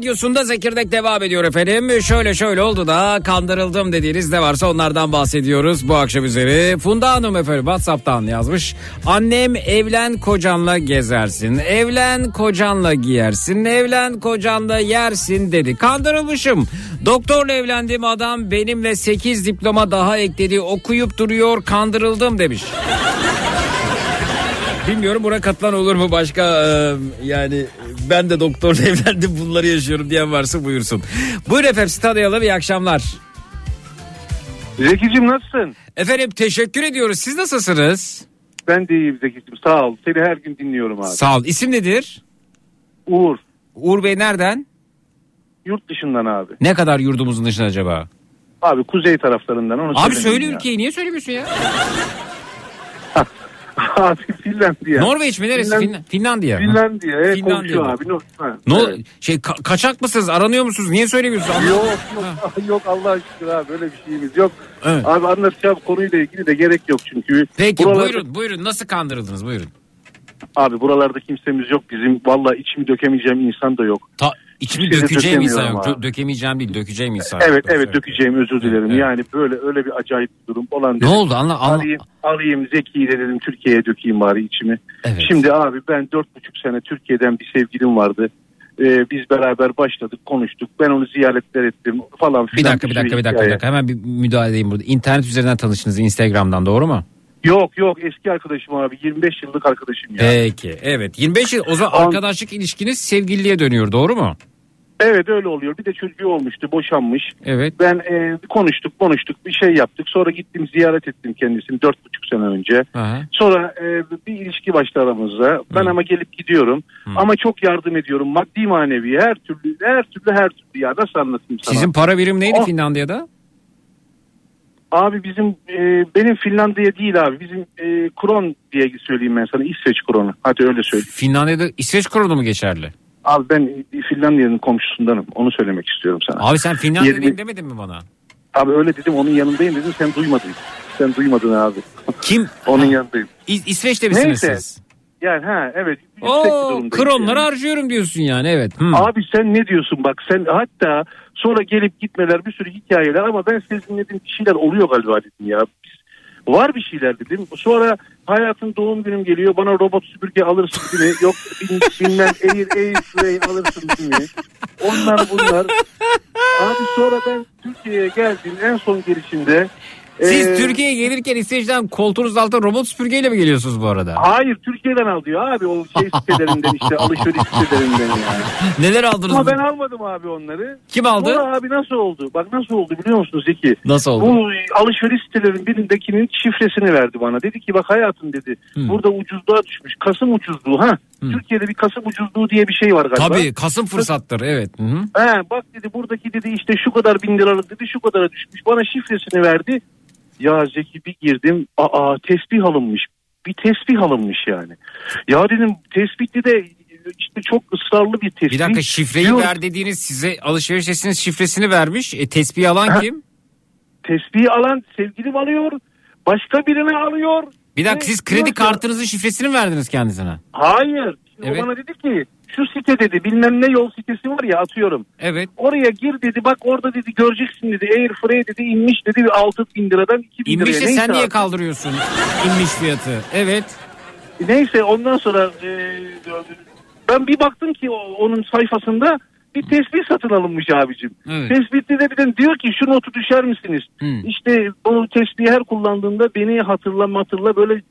radyosunda Zekirdek devam ediyor efendim. Şöyle şöyle oldu da kandırıldım dediğiniz ne varsa onlardan bahsediyoruz bu akşam üzeri. Funda Hanım efendim Whatsapp'tan yazmış. Annem evlen kocanla gezersin, evlen kocanla giyersin, evlen kocanla yersin dedi. Kandırılmışım. Doktorla evlendiğim adam benimle 8 diploma daha ekledi okuyup duruyor kandırıldım demiş. Bilmiyorum buna katılan olur mu başka e, yani ben de doktorla evlendim bunları yaşıyorum diyen varsa buyursun. Buyurun efendim sizi tanıyalım iyi akşamlar. Zekicim nasılsın? Efendim teşekkür ediyoruz siz nasılsınız? Ben de iyiyim Zekicim sağ ol. Seni her gün dinliyorum abi. Sağ ol isim nedir? Uğur Uğur Bey nereden? yurt dışından abi. Ne kadar yurdumuzun dışında acaba? Abi kuzey taraflarından onu Abi söyle ya. ülkeyi niye söylemiyorsun ya? Abi Finlandiya. Norveç mi neresi? Finland- Fin- Finlandiya. Finlandiya. Evet, Finlandiya'da. komşu abi. No, ha, Ne evet. şey ka- kaçak mısınız? Aranıyor musunuz? Niye söylemiyorsunuz? Yok yok yok Allah şükür abi böyle bir şeyimiz yok. Evet. Abi anlatacağım konuyla ilgili de gerek yok çünkü. Peki buralarda- buyurun buyurun nasıl kandırıldınız buyurun. Abi buralarda kimsemiz yok bizim. Valla içimi dökemeyeceğim insan da yok. Ta, içimi şey dökeceğim insan yok. Dö- dökemeyeceğim değil dökeceğim insan Evet yok. evet dökeceğim özür dilerim. Evet. Yani böyle öyle bir acayip bir durum olan Ne dedim. oldu anla, anla. Arayayım, arayayım Zeki'yi de dedim Türkiye'ye dökeyim bari içimi. Evet. Şimdi abi ben dört buçuk sene Türkiye'den bir sevgilim vardı. Ee, biz beraber başladık konuştuk. Ben onu ziyaretler ettim falan Bir filan. dakika bir dakika bir dakika, bir dakika hemen bir müdahale edeyim burada. İnternet üzerinden tanıştınız Instagram'dan doğru mu? Yok yok eski arkadaşım abi 25 yıllık arkadaşım ya. Peki evet 25 yıl o zaman An- arkadaşlık ilişkiniz sevgililiğe dönüyor doğru mu? Evet öyle oluyor. Bir de çocuğu olmuştu boşanmış. Evet. Ben e, konuştuk konuştuk bir şey yaptık. Sonra gittim ziyaret ettim kendisini dört buçuk sene önce. Aha. Sonra e, bir ilişki başladı aramızda. Ben ama gelip gidiyorum. Ama çok yardım ediyorum. Maddi manevi her türlü her türlü her türlü ya nasıl anlatayım sana? Sizin para birim neydi Oh. Finlandiya'da? Abi bizim e, benim Finlandiya değil abi. Bizim e, kron diye söyleyeyim ben sana. İsveç kronu. Hadi öyle söyleyeyim. Finlandiya'da İsveç kronu mu geçerli? Abi ben e, Finlandiya'nın komşusundanım. Onu söylemek istiyorum sana. Abi sen Finlandiya'dayım Yirmi- demedin mi bana? Abi öyle dedim onun yanındayım dedim sen duymadın. Sen duymadın abi. Kim? Onun yanındayım. İ- İsveç'te misiniz Neyse. siz? Yani ha evet. Yüksek bir Oo, durumdayım kronları yani. harcıyorum diyorsun yani evet. Hmm. Abi sen ne diyorsun bak sen hatta sonra gelip gitmeler bir sürü hikayeler ama ben sezinledim bir şeyler oluyor galiba dedim ya. Biz, var bir şeyler dedim. Sonra hayatın doğum günüm geliyor bana robot süpürge alırsın mi? Yok bilmem air air frame alırsın mi? Onlar bunlar. Abi sonra ben Türkiye'ye geldim en son gelişimde. Siz Ee, Türkiye'ye gelirken İsveç'ten koltuğunuz altında robot süpürgeyle mi geliyorsunuz bu arada? Hayır Türkiye'den al diyor abi o şey sitelerinden işte alışveriş sitelerinden yani. Neler aldınız? Ama bu- ben almadım abi onları. Kim aldı? Sonra abi nasıl oldu? Bak nasıl oldu biliyor musun Zeki? Nasıl oldu? Bu alışveriş sitelerinin birindekinin şifresini verdi bana. Dedi ki bak hayatım dedi. Hmm. Burada ucuzluğa düşmüş. Kasım ucuzluğu ha. Türkiye'de bir Kasım ucuzluğu diye bir şey var galiba. Tabii Kasım fırsattır evet. Hı hı. He, bak dedi buradaki dedi işte şu kadar bin liralık dedi şu kadara düşmüş. Bana şifresini verdi. Ya Zeki bir girdim. Aa tesbih alınmış. Bir tesbih alınmış yani. Ya dedim tespihli de işte çok ısrarlı bir tespih. Bir dakika şifreyi Diyor- ver dediğiniz size alışveriş sitesiniz şifresini vermiş. E, tespih alan Ha. kim? Tesbih alan sevgilim alıyor. Başka birine alıyor. Bir dakika siz kredi kartınızın şifresini mi verdiniz kendisine? Hayır. Evet. O bana dedi ki şu site dedi bilmem ne yol sitesi var ya atıyorum. Evet. Oraya gir dedi bak orada dedi göreceksin dedi. Air Free dedi inmiş dedi 6 bin liradan 2 bin liraya. Neyse sen niye abi. kaldırıyorsun inmiş fiyatı? Evet. Neyse ondan sonra e, ben bir baktım ki onun sayfasında bir tespih satın alınmış abicim. Evet. Tespitte de bir de diyor ki şu notu düşer misiniz? Hmm. İşte bu tespihi her kullandığında beni hatırla hatırla böyle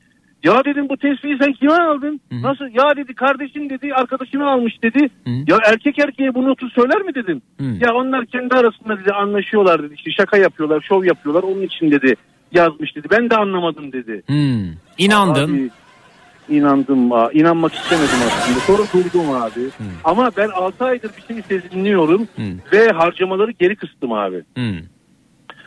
ya dedim bu tespihi sen kime aldın? Nasıl? Ya dedi kardeşim dedi arkadaşını almış dedi. Ya erkek erkeğe bu notu söyler mi dedim. Ya onlar kendi arasında dedi anlaşıyorlar dedi. İşte şaka yapıyorlar, şov yapıyorlar. Onun için dedi yazmış dedi. Ben de anlamadım dedi. Hmm. İnandın. Abi, inandım. İnanmak istemedim aslında. Sonra durdum abi. Ama ben 6 aydır bir şey sezinliyorum ve harcamaları geri kıstım abi. Hmm.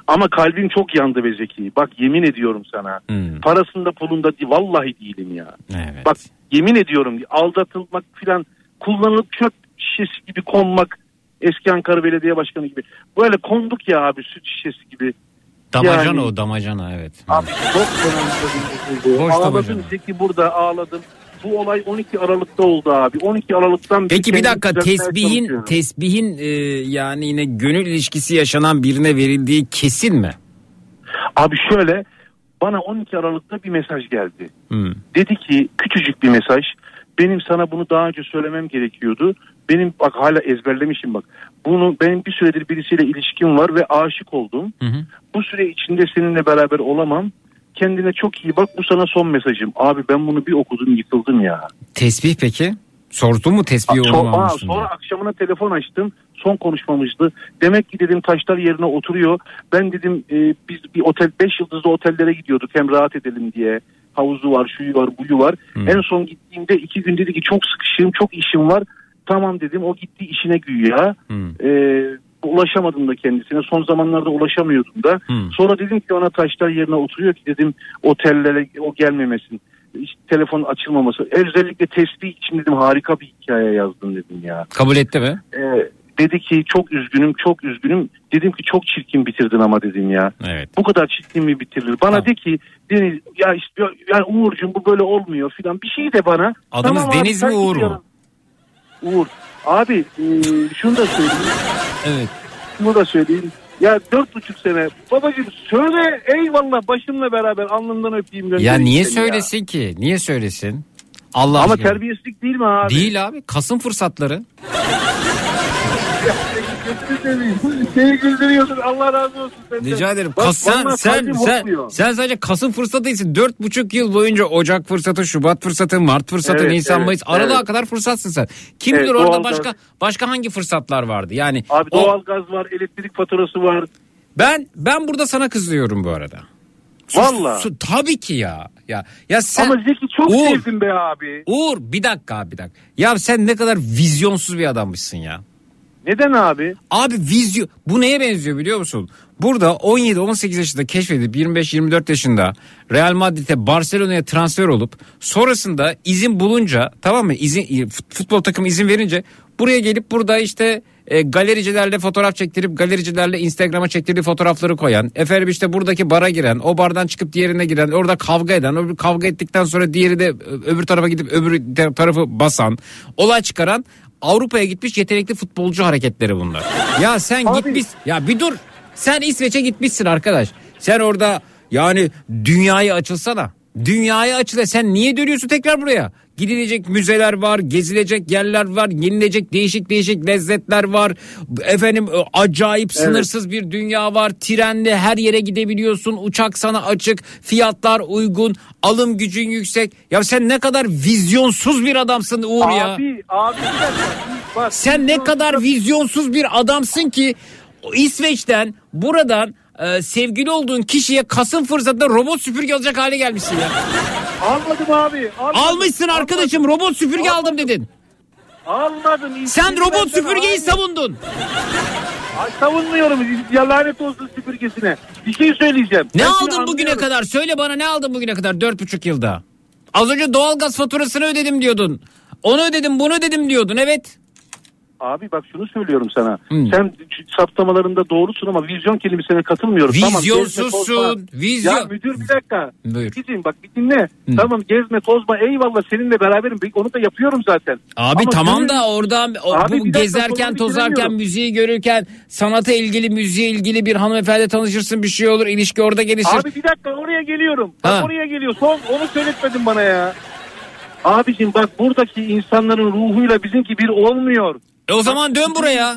Ama kalbim çok yandı be Zeki. Bak yemin ediyorum sana. Hmm. Parasında pulunda değil. Vallahi değilim ya. Evet. Bak yemin ediyorum aldatılmak filan kullanılıp çöp şişesi gibi konmak eski Ankara Belediye Başkanı gibi. Böyle konduk ya abi süt şişesi gibi. Damacana yani- o damacana evet. Abi çok fena Boş Ağladım damacana. Zeki burada ağladım. Bu olay 12 Aralık'ta oldu abi. 12 Aralık'tan Peki bir dakika tesbihin tesbihin e, yani yine gönül ilişkisi yaşanan birine verildiği kesin mi? Abi şöyle bana 12 Aralık'ta bir mesaj geldi. Hmm. Dedi ki küçücük bir mesaj. Benim sana bunu daha önce söylemem gerekiyordu. Benim bak hala ezberlemişim bak. Bunu benim bir süredir birisiyle ilişkim var ve aşık oldum. Hı hı. Bu süre içinde seninle beraber olamam. Kendine çok iyi bak bu sana son mesajım. Abi ben bunu bir okudum yıkıldım ya. Tesbih peki? Sordu mu tesbih aa, almışsın sonra diye? akşamına telefon açtım. Son konuşmamızdı. Demek ki dedim taşlar yerine oturuyor. Ben dedim e, biz bir otel 5 yıldızlı otellere gidiyorduk hem rahat edelim diye. Havuzu var, şuyu var, buyu var. Hmm. En son gittiğimde iki gün dedi ki çok sıkışığım, çok işim var. Tamam dedim o gitti işine güya. Hmm. E, ulaşamadım da kendisine. Son zamanlarda ulaşamıyordum da. Hmm. Sonra dedim ki ona taşlar yerine oturuyor ki dedim otellere o gelmemesin. işte telefon açılmaması. Özellikle tespih için dedim harika bir hikaye yazdım dedim ya. Kabul etti mi? Ee, dedi ki çok üzgünüm çok üzgünüm. Dedim ki çok çirkin bitirdin ama dedim ya. Evet. Bu kadar çirkin mi bitirilir? Bana Tamam. de ki Deniz ya işte ya Uğurcuğum bu böyle olmuyor filan bir şey de bana. Adınız abi, Deniz mi, sen Uğur mu? Uğur. Abi e, şunu da söyleyeyim. Evet. Şunu da söyleyeyim. Ya dört buçuk sene. Babacığım söyle eyvallah başımla beraber alnından öpeyim. Ya niye seni ya. söylesin ki? Niye söylesin? Allah Ama aşkına. terbiyesizlik değil mi abi? Değil abi. Kasım fırsatları. Gözünü seveyim. Güldürüyorsun Allah razı olsun senden. Rica ederim. Bak, Kas, sen sen sen, hopluyor. sen sadece Kasım fırsatı değilsin. Dört buçuk yıl boyunca Ocak fırsatı, Şubat fırsatı, Mart fırsatı, Evet, Nisan, evet, Mayıs, Aralık'a evet. kadar fırsatsın sen. Kim Evet, bilir orada doğalgaz. başka başka hangi fırsatlar vardı? Yani Abi o- doğalgaz var, elektrik faturası var. ben ben burada sana kızıyorum bu arada. Su- tabii ki ya. Ya ya sen Ama Zeki çok Uğur. sevdim be abi. Uğur bir dakika abi, bir dakika. Ya sen ne kadar vizyonsuz bir adammışsın ya. Neden abi? Abi vizyon bu neye benziyor biliyor musun? Burada 17-18 yaşında keşfedip 25-24 yaşında Real Madrid'e Barcelona'ya transfer olup sonrasında izin bulunca tamam mı? İzin fut- futbol takımı izin verince buraya gelip burada işte e, galericilerle fotoğraf çektirip galericilerle Instagram'a çektirdiği fotoğrafları koyan efendim işte buradaki bara giren o bardan çıkıp diğerine giren orada kavga eden öbür kavga ettikten sonra diğeri de öbür tarafa gidip öbür tarafı basan olay çıkaran Avrupa'ya gitmiş yetenekli futbolcu hareketleri bunlar. Ya sen Abi- gitmiş ya bir dur sen İsveç'e gitmişsin arkadaş. Sen orada yani dünyayı açılsana. Dünyaya açıl. Sen niye dönüyorsun tekrar buraya? Gidilecek müzeler var, gezilecek yerler var, yenilecek değişik değişik lezzetler var. Efendim e, acayip sınırsız bir dünya var. Trenle her yere gidebiliyorsun. Uçak sana açık, fiyatlar uygun, alım gücün yüksek. Ya sen ne kadar vizyonsuz bir adamsın Uğur ya. Abi, abi. Bak, Sen ne kadar vizyonsuz bir adamsın ki İsveç'ten buradan e, sevgili olduğun kişiye Kasım fırsatında robot süpürge alacak hale gelmişsin ya. Almadım abi. Almadım. Almışsın arkadaşım robot süpürge aldım dedin. Almadım. Sen robot süpürgeyi hayır. savundun. Ay, savunmuyorum. Ya lanet olsun süpürgesine. Bir şey söyleyeceğim. Ne Ben aldın bugüne kadar? Söyle bana ne aldın bugüne kadar dört buçuk yılda? Az önce doğalgaz faturasını ödedim diyordun. Onu ödedim bunu ödedim diyordun evet. Abi bak şunu söylüyorum sana. Hmm. Sen saptamalarında doğrusun ama vizyon kelimesine katılmıyorum. Tamam, Vizyonsuzsun. tozma. Vizyon. Ya müdür bir dakika. Buyur. Gidin bak bir dinle. Tamam gezme tozma eyvallah seninle beraberim. Onu da yapıyorum zaten. Abi Ama tamam gönül- da oradan o, Abi bu gezerken tozarken müziği görürken sanata ilgili müziğe ilgili bir hanımefendi tanışırsın bir şey olur ilişki orada gelişir. Abi bir dakika oraya geliyorum. Bak Ha. oraya geliyor. Son onu söyletmedin bana ya. Abicim bak buradaki insanların ruhuyla bizimki bir olmuyor. E o zaman dön buraya.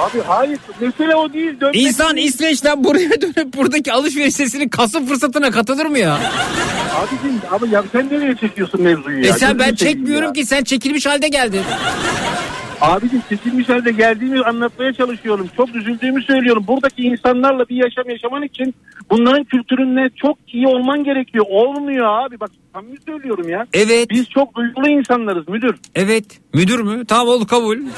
Abi hayır mesele o değil. Dönmek İnsan değil. İsveç'ten buraya dönüp buradaki alışveriş sesinin Kasım fırsatına katılır mı ya? Abicim abi ya sen nereye çekiyorsun mevzuyu ya? E sen Gözünü ben çekmiyorum ya. ki sen çekilmiş halde geldin. Abicim çekilmiş halde geldiğimi anlatmaya çalışıyorum. Çok üzüldüğümü söylüyorum. Buradaki insanlarla bir yaşam yaşaman için bunların kültürünle çok iyi olman gerekiyor. Olmuyor abi bak samimi söylüyorum ya. Evet. Biz çok duygulu insanlarız müdür. Evet. Müdür mü? Tamam oldu kabul.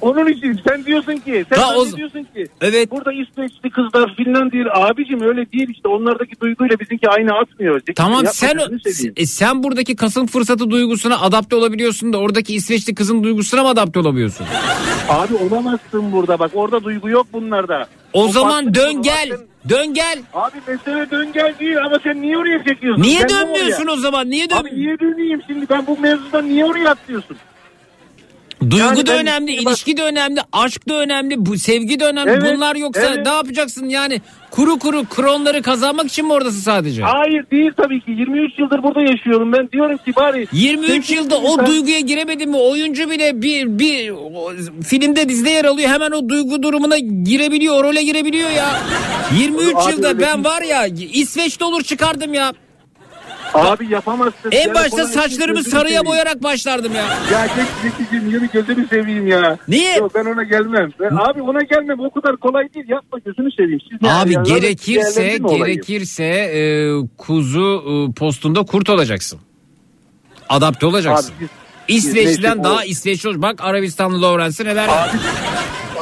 Onun için sen diyorsun ki sen o- diyorsun ki Evet. burada İsveçli kızlar Finlandiyalı abicim öyle değil işte onlardaki duyguyla bizimki aynı atmıyor. Tamam yapma, sen seveyim. e, sen buradaki Kasım fırsatı duygusuna adapte olabiliyorsun da oradaki İsveçli kızın duygusuna mı adapte olamıyorsun? Abi olamazsın burada bak orada duygu yok bunlarda. O, zaman farklı dön gel. Bak Dön gel. Abi mesele dön gel değil ama sen niye oraya çekiyorsun? Niye de dönmüyorsun oraya. o zaman? Niye dön? Abi niye döneyim şimdi ben bu mevzudan niye oraya atlıyorsun? Duygu Yani da önemli, bak- ilişki de önemli, aşk da önemli, bu sevgi de önemli. Evet, Bunlar yoksa evet. ne yapacaksın yani? Kuru kuru kronları kazanmak için mi oradasın sadece? Hayır değil tabii ki 23 yıldır burada yaşıyorum ben diyorum ki bari. 23 sevgili yılda o insan- duyguya giremedin mi? Oyuncu bile bir bir o, filmde dizide yer alıyor. Hemen o duygu durumuna girebiliyor, o role girebiliyor ya. 23 Abi yılda ben var ya İsveç'te olur çıkardım ya. Abi yapamazsın. En başta saçlarımı sarıya seveyim. boyarak başlardım ya. Ya geç Zeki'cim yürü gözünü seveyim ya. Niye? Yok ben ona gelmem. Ben, abi ona gelmem o kadar kolay değil yapma gözünü seveyim. Siz Abi yani gerekirse gerekirse e, kuzu e, postunda kurt olacaksın. Adapte olacaksın. Abi biz- İsveç'ten neyse, daha o- İsveçli olur. Bak Arabistanlı Lawrence'ı neler Abi,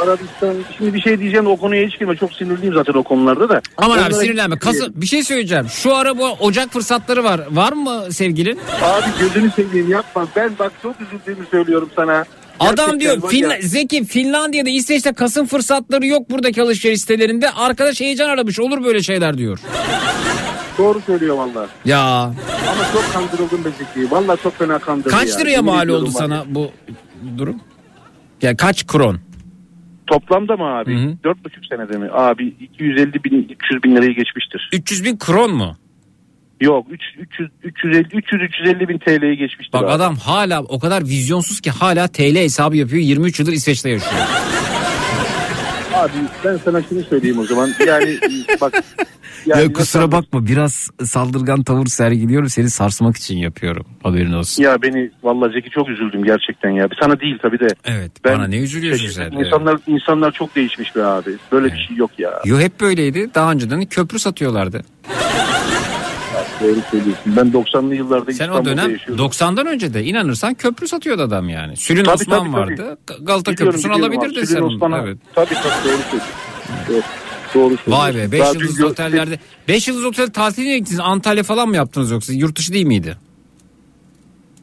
Arabistan. Şimdi bir şey diyeceğim o konuya hiç girme. Çok sinirliyim zaten o konularda da. Aman abi Onlara sinirlenme. hiç Kasım, bir şey söyleyeceğim. Şu ara bu ocak fırsatları var. Var mı sevgilin? Abi gözünü seveyim yapma. Ben bak çok üzüldüğümü söylüyorum sana. Adam Gerçekten diyor Finla-. Zeki Finlandiya'da İsveç'te Kasım fırsatları yok buradaki alışveriş sitelerinde. Arkadaş heyecan aramış olur böyle şeyler diyor. Doğru söylüyor valla. Ya Ama çok kandırıldım be Zeki. Valla çok fena kandırdı kaç ya. liraya Yemin mal ediyorum oldu sana bu durum? Ya kaç kron? Toplamda mı abi? Hı hı. Dört buçuk senede mi? Abi 250 bin 300 bin lirayı geçmiştir. 300 bin kron mu? Yok 3, 300 350 300 350 bin TL'yi geçmiştir. Bak abi. adam hala o kadar vizyonsuz ki hala TL hesabı yapıyor. 23 yıldır İsveç'te yaşıyor. Abi ben sana şunu söyleyeyim o zaman. Yani bak. yani ya kusura nasıl- bakma biraz saldırgan tavır sergiliyorum seni sarsmak için yapıyorum. Haberin olsun. Ya beni vallahi Zeki çok üzüldüm gerçekten ya. Sana değil tabii de. Evet Ben bana ne üzülüyorsun sen? İnsanlar insanlar çok değişmiş be abi. Böyle bir şey yok ya. Yo hep böyleydi. Daha önceden köprü satıyorlardı. Doğru söylüyorsun. Ben 90'lı yıllarda Sen o İstanbul'da dönem yaşıyordum. 90'dan önce de inanırsan köprü satıyordu adam yani. Sülün Tabii, Osman tabii, vardı. Galata Biliyorum, Köprüsü'nü biliyorum alabilirdin abi. sen. Osman'a- Evet. Tabii tabii doğru söylüyorsun. Evet, Doğru. Vay be 5 Daha yıldız gö- otellerde. 5 yıldız otel tatiline gittiniz. Antalya falan mı yaptınız yoksa? Yurt dışı değil miydi?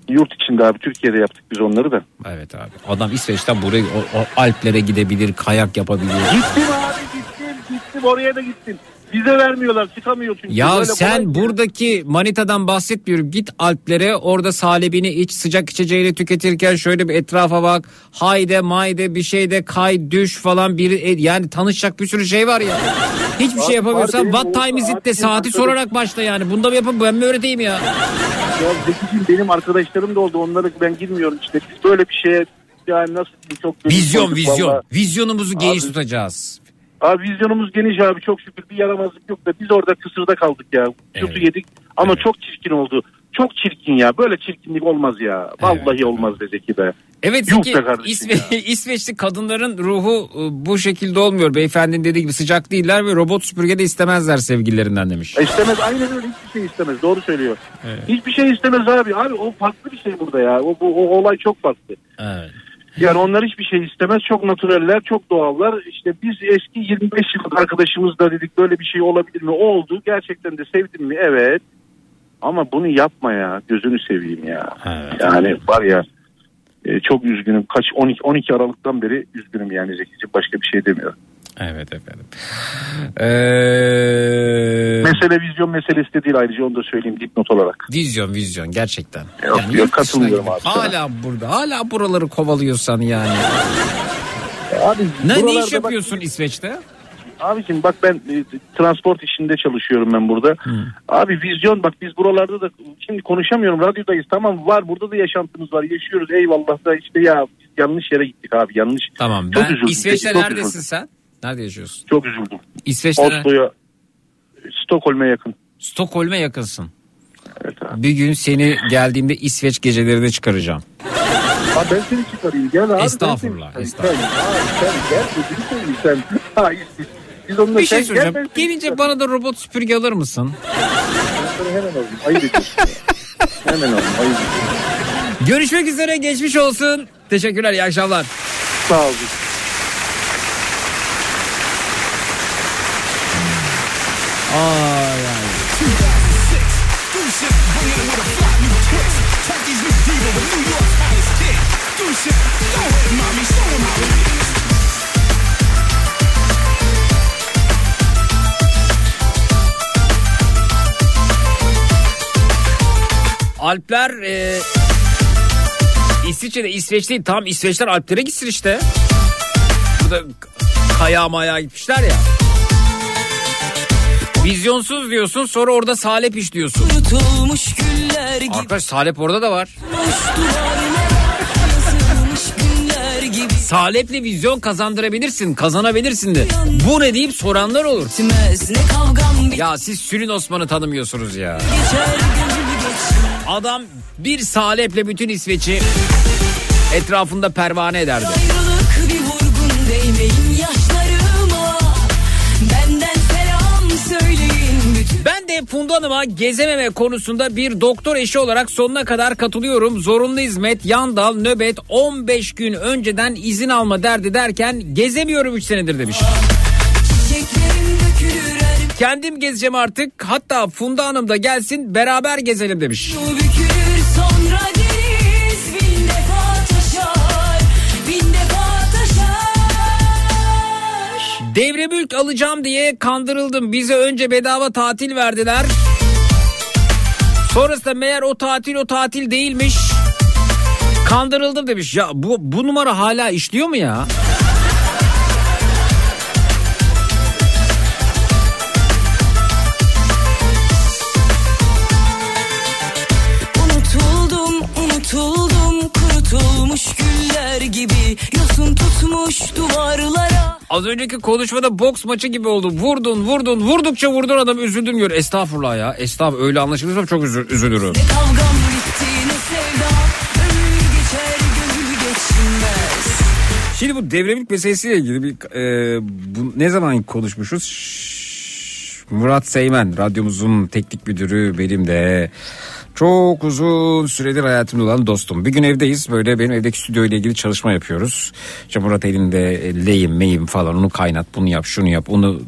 Yurt içinde abi Türkiye'de yaptık biz onları da. Evet abi. Adam İsveç'ten buraya o, o Alplere gidebilir, kayak yapabiliyor. Gittim abi gittim gittim oraya da gittim. Vize vermiyorlar çıkamıyor çünkü. Ya Böyle sen buradaki manitadan bahsetmiyorum. Git Alplere orada salebini iç sıcak içeceğini tüketirken şöyle bir etrafa bak. Hayde mayde bir şeyde kay düş falan bir e, yani tanışacak bir sürü şey var ya. Hiçbir şey yapamıyorsan what time is it de saati sorarak başla yani. Bunda mı yapayım ben mi öğreteyim ya? Ya Zekiciğim benim arkadaşlarım da oldu onları ben girmiyorum işte. Biz böyle bir şeye yani nasıl diyeyim çok Vizyon vizyon. vallahi. Vizyonumuzu geniş tutacağız. Abi vizyonumuz geniş abi çok şükür bir yaramazlık yok da biz orada kısırda kaldık ya. Kötü Evet. yedik ama Evet. çok çirkin oldu. Çok çirkin ya böyle çirkinlik olmaz ya. Vallahi Evet. olmaz be Zeki be. Evet Yuh kardeşim İsve- İsveçli kadınların ruhu e, bu şekilde olmuyor. Beyefendinin dediği gibi sıcak değiller ve robot süpürge de istemezler sevgililerinden demiş. E istemez aynen öyle hiçbir şey istemez doğru söylüyor. Evet. Hiçbir şey istemez abi. Abi o farklı bir şey burada ya. O, bu, o olay çok farklı. Evet. Yani onlar hiçbir şey istemez. Çok naturaller, çok doğallar. İşte biz eski 25 yıllık arkadaşımızla dedik böyle bir şey olabilir mi? Oldu. Gerçekten de sevdim mi? Evet. Ama bunu yapma ya. Gözünü seveyim ya. Evet. Yani var ya e, çok üzgünüm. Kaç 12 12 Aralık'tan beri üzgünüm yani Zeki'ciğim. Başka bir şey demiyorum. Evet efendim. Ee, Mesele vizyon meselesi de değil ayrıca onu da söyleyeyim dipnot olarak. vizyon vizyon gerçekten. Yok, yok, yurt dışına katılmıyorum abi sana. Hala burada. Hala buraları kovalıyorsan yani. Abi Ne, ne iş bak- yapıyorsun İsveç'te? Abicim bak ben e, transport işinde çalışıyorum ben burada. Abi vizyon bak biz buralarda da şimdi konuşamıyorum radyodayız tamam var burada da yaşantımız var yaşıyoruz eyvallah da işte ya yanlış yere gittik abi yanlış. Tamam. Çok Ben üzüldüm. İsveç'te Çok neredesin üzüldüm. sen? Nerede yaşıyorsun? Çok üzüldüm. İsveç'te? Oslo'ya Stockholm'e yakın. Stockholm'e yakınsın. Evet abi. Bir gün seni geldiğimde İsveç gecelerine çıkaracağım. Abi ben seni çıkarayım gel abi. Estağfurullah, seni- estağfurullah. Sen, abi, sen gel gözünü seveyim sen. Hayır, biz- onunla Bir şey sen gel, soracağım. seni Gelince bana da robot süpürge alır mısın? Ben hemen alayım. Ya. Hemen alayım ediyorsun. Görüşmek üzere geçmiş olsun. Teşekkürler iyi akşamlar. Sağ ol. Ay ay. Alpler e, İsviçre'de İsveç değil tam İsveçler Alplere gitsin işte. Burada kaya maya gitmişler ya. Vizyonsuz diyorsun sonra orada salep iş diyorsun. Arkadaş salep orada da var. Saleple vizyon kazandırabilirsin, kazanabilirsin de. Bu ne deyip soranlar olur. Ya siz Sülün Osman'ı tanımıyorsunuz ya. Adam bir saleple bütün İsveç'i etrafında pervane ederdi. De Funda Hanım'a gezememe konusunda bir doktor eşi olarak sonuna kadar katılıyorum. Zorunlu hizmet, yan dal, nöbet 15 gün önceden izin alma derdi derken gezemiyorum 3 senedir demiş. Dökülür Kendim gezeceğim artık hatta Funda Hanım da gelsin beraber gezelim demiş. bu Devre mülk alacağım diye kandırıldım. Bize önce bedava tatil verdiler. Sonrasında meğer o tatil o tatil değilmiş. Kandırıldım demiş. Ya bu, bu numara hala işliyor mu ya? Kurutulmuş güller gibi Yosun tutmuş duvarlara Az önceki konuşmada boks maçı gibi oldu. Vurdun vurdun vurdukça vurdun adam üzüldün gör. Estağfurullah ya. Estağfurullah öyle anlaşılırsa çok üzü- üzülürüm. Kavgam bitti ne geçer Şimdi bu devremlik meselesiyle ilgili bir e, bu ne zaman konuşmuşuz? Şşş, Murat Seymen radyomuzun teknik müdürü benim de çok uzun süredir hayatımda olan dostum. Bir gün evdeyiz böyle benim evdeki stüdyo ile ilgili çalışma yapıyoruz. İşte Murat elinde lehim meyim falan onu kaynat bunu yap şunu yap onu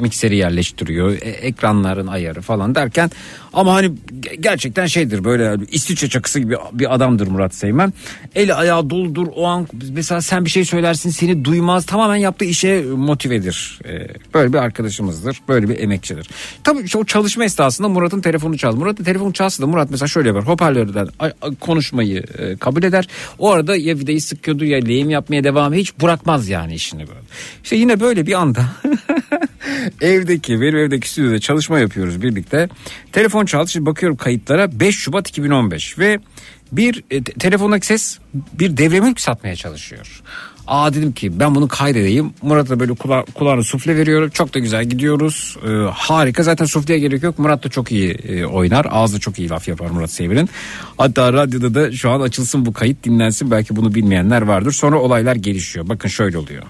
mikseri yerleştiriyor. E, ekranların ayarı falan derken ama hani ge- gerçekten şeydir böyle İsviçre çakısı gibi bir adamdır Murat Seymen. Eli ayağı doludur o an mesela sen bir şey söylersin seni duymaz tamamen yaptığı işe motivedir. E, böyle bir arkadaşımızdır böyle bir emekçidir. Tabii o çalışma esnasında Murat'ın telefonu çaldı. Murat'ın telefonu çalsa da Murat mesela şöyle yapar hoparlörden ay- ay- konuşmayı e, kabul eder. O arada ya vidayı sıkıyordu ya lehim yapmaya devam hiç bırakmaz yani işini böyle. İşte yine böyle bir anda evdeki benim evdeki stüdyoda çalışma yapıyoruz birlikte. Telefon çaldı şimdi bakıyorum kayıtlara 5 Şubat 2015 ve bir e, te- telefondaki ses bir devre mülk satmaya çalışıyor. Aa dedim ki ben bunu kaydedeyim. Murat'a böyle kula, kulağına sufle veriyorum. Çok da güzel gidiyoruz. Ee, harika zaten sufleye gerek yok. Murat da çok iyi e, oynar. Ağzı çok iyi laf yapar Murat Sevir'in. Hatta radyoda da şu an açılsın bu kayıt dinlensin. Belki bunu bilmeyenler vardır. Sonra olaylar gelişiyor. Bakın şöyle oluyor.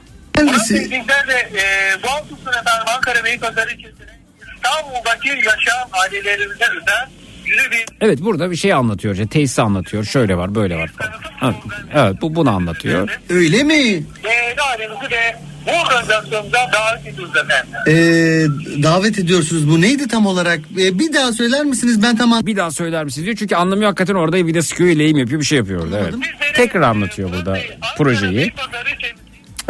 Bizler de e, bağımsızsın efendim Ankara Beypazarı ilçesinin İstanbul'daki yaşayan ailelerimize özel Evet burada bir şey anlatıyor. İşte tesisi anlatıyor. Şöyle var böyle var falan. Evet bu bunu anlatıyor. Öyle mi? değerli ailemizi de bu organizasyonumuza davet ediyoruz efendim. Ee, davet ediyorsunuz. Bu neydi tam olarak? Ee, bir daha söyler misiniz? Ben tam Bir daha söyler misiniz diyor. Çünkü anlamıyor hakikaten orada bir de sıkıyor yapıyor bir şey yapıyor orada. Evet. Tekrar anlatıyor burada projeyi.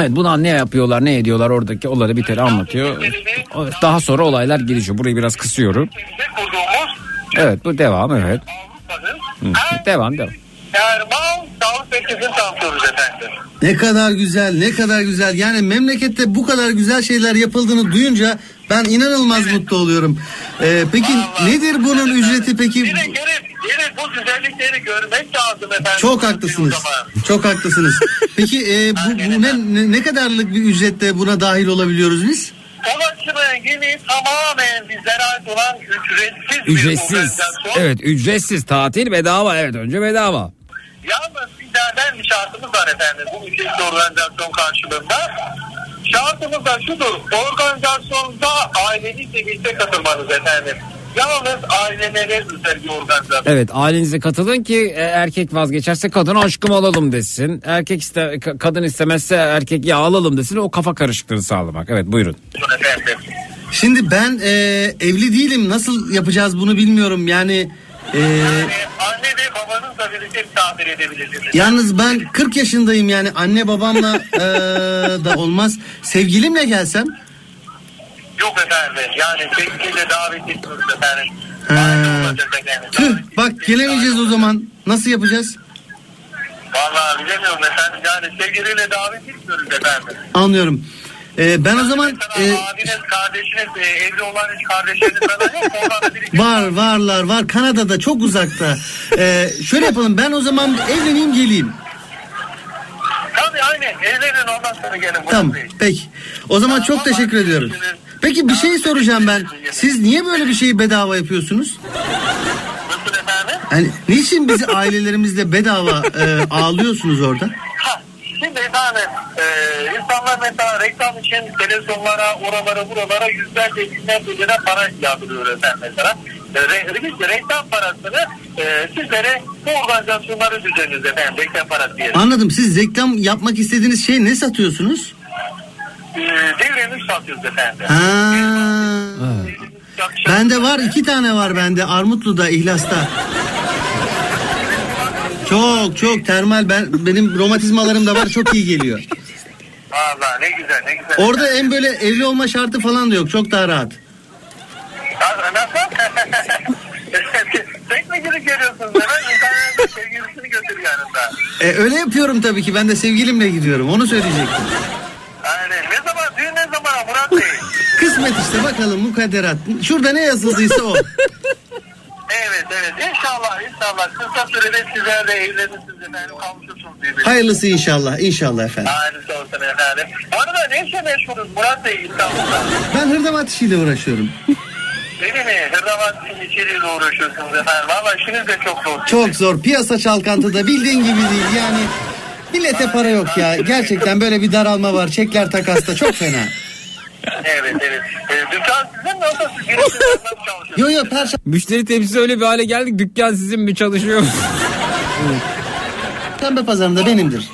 Evet bunu ne yapıyorlar ne ediyorlar oradaki olayı bir kere anlatıyor. Daha sonra olaylar gelişiyor. Burayı biraz kısıyorum. Evet bu devam evet. Hı, Devam devam. Ne kadar güzel, ne kadar güzel. Yani memlekette bu kadar güzel şeyler yapıldığını duyunca ben inanılmaz mutlu oluyorum. Ee, peki nedir bunun ücreti peki? Yine gelip, gelip bu güzellikleri görmek lazım efendim. Çok haklısınız. Çok haklısınız. Peki e, bu, bu ne, ne, ne kadarlık bir ücrette buna dahil olabiliyoruz biz? Sanatçının yeni tamamen bizlere ait olan ücretsiz, bir Ücretsiz. organizasyon. Evet ücretsiz tatil bedava evet önce bedava. Yalnız bizlerden bir şartımız var efendim bu ücretsiz organizasyon karşılığında. Şartımız da şudur. Organizasyonda ailenizle birlikte katılmanız efendim. Yalnız ailelere özel bir organizasyon. Evet ailenize katılın ki e, erkek vazgeçerse kadın aşkım alalım desin. Erkek iste ka- kadın istemezse erkek ya alalım desin. O kafa karışıklığını sağlamak. Evet buyurun. efendim. Şimdi ben e, evli değilim. Nasıl yapacağız bunu bilmiyorum. Yani e, Anne ve babanızla birlikte misafir edebilirsiniz. yalnız ben 40 yaşındayım yani anne babamla e, da olmaz. Sevgilimle gelsem Yok efendim yani sevgiyle davet ediyoruz efendim. Efendim. tüh bak gelemeyeceğiz o zaman. Nasıl yapacağız? Vallahi bilemiyorum efendim yani sevgiliyle davet etmiyoruz efendim. Anlıyorum. E, ben o zaman e, abiniz, kardeşiniz, e, evli olan hiç kardeşleriniz falan yok var varlar var Kanada'da çok uzakta. E, şöyle yapalım ben o zaman evleneyim geleyim. Tabii aynen evlenin ondan sonra gelin. Tamam peki. O zaman çok teşekkür ediyorum. Peki bir şey soracağım ben. Siz niye böyle bir şeyi bedava yapıyorsunuz? Nasıl efendim? Hani niçin bizi ailelerimizle bedava e, ağlıyorsunuz orada? Ha, şimdi efendim e, insanlar mesela reklam için televizyonlara, oralara, buralara yüzlerce, binlerce lira para yağdırıyor efendim mesela. E, reklam parasını e, sizlere bu organizasyonları düzenliyoruz efendim reklam parası diye. Anladım. Siz reklam yapmak istediğiniz şey ne satıyorsunuz? E, devremi satıyoruz efendim. Ha. Yakışan- Bende var iki tane var bende Armutlu'da İhlas'ta. Çok çok termal ben benim romatizmalarım da var çok iyi geliyor. Valla ne güzel ne güzel. Orada en böyle evli olma şartı falan da yok çok daha rahat. Nasıl? Nasıl? Tek mi gidip geliyorsunuz hemen? İnternetten sevgilisini götür yanında. E, öyle yapıyorum tabii ki ben de sevgilimle gidiyorum onu söyleyecektim. Aynen. Ne zaman? Düğün ne zaman Murat Bey? Kısmet işte bakalım mukadderat. Şurada ne yazıldıysa o. Evet evet inşallah inşallah kısa sürede sizler de evlenirsiniz efendim kavuşursunuz birbirine. Hayırlısı inşallah inşallah efendim. Hayırlısı olsun efendim. Bu arada ne işle meşgulüz Murat Bey İstanbul'da? Ben hırdavat işiyle uğraşıyorum. Değil mi? Hırdavat içeriğiyle uğraşıyorsunuz efendim. Valla işiniz de çok zor. Çok zor piyasa çalkantıda bildiğin gibi değil yani. Millete para yok ya. Gerçekten böyle bir daralma var. Çekler takasta çok fena. Evet evet. Ee, dükkan sizin mi yoksa siz girişimden nasıl çalışıyorsunuz? Yo yo perşembe Müşteri temsilcisi öyle bir hale geldik. Dükkan sizin mi çalışıyor? pazarında benimdir.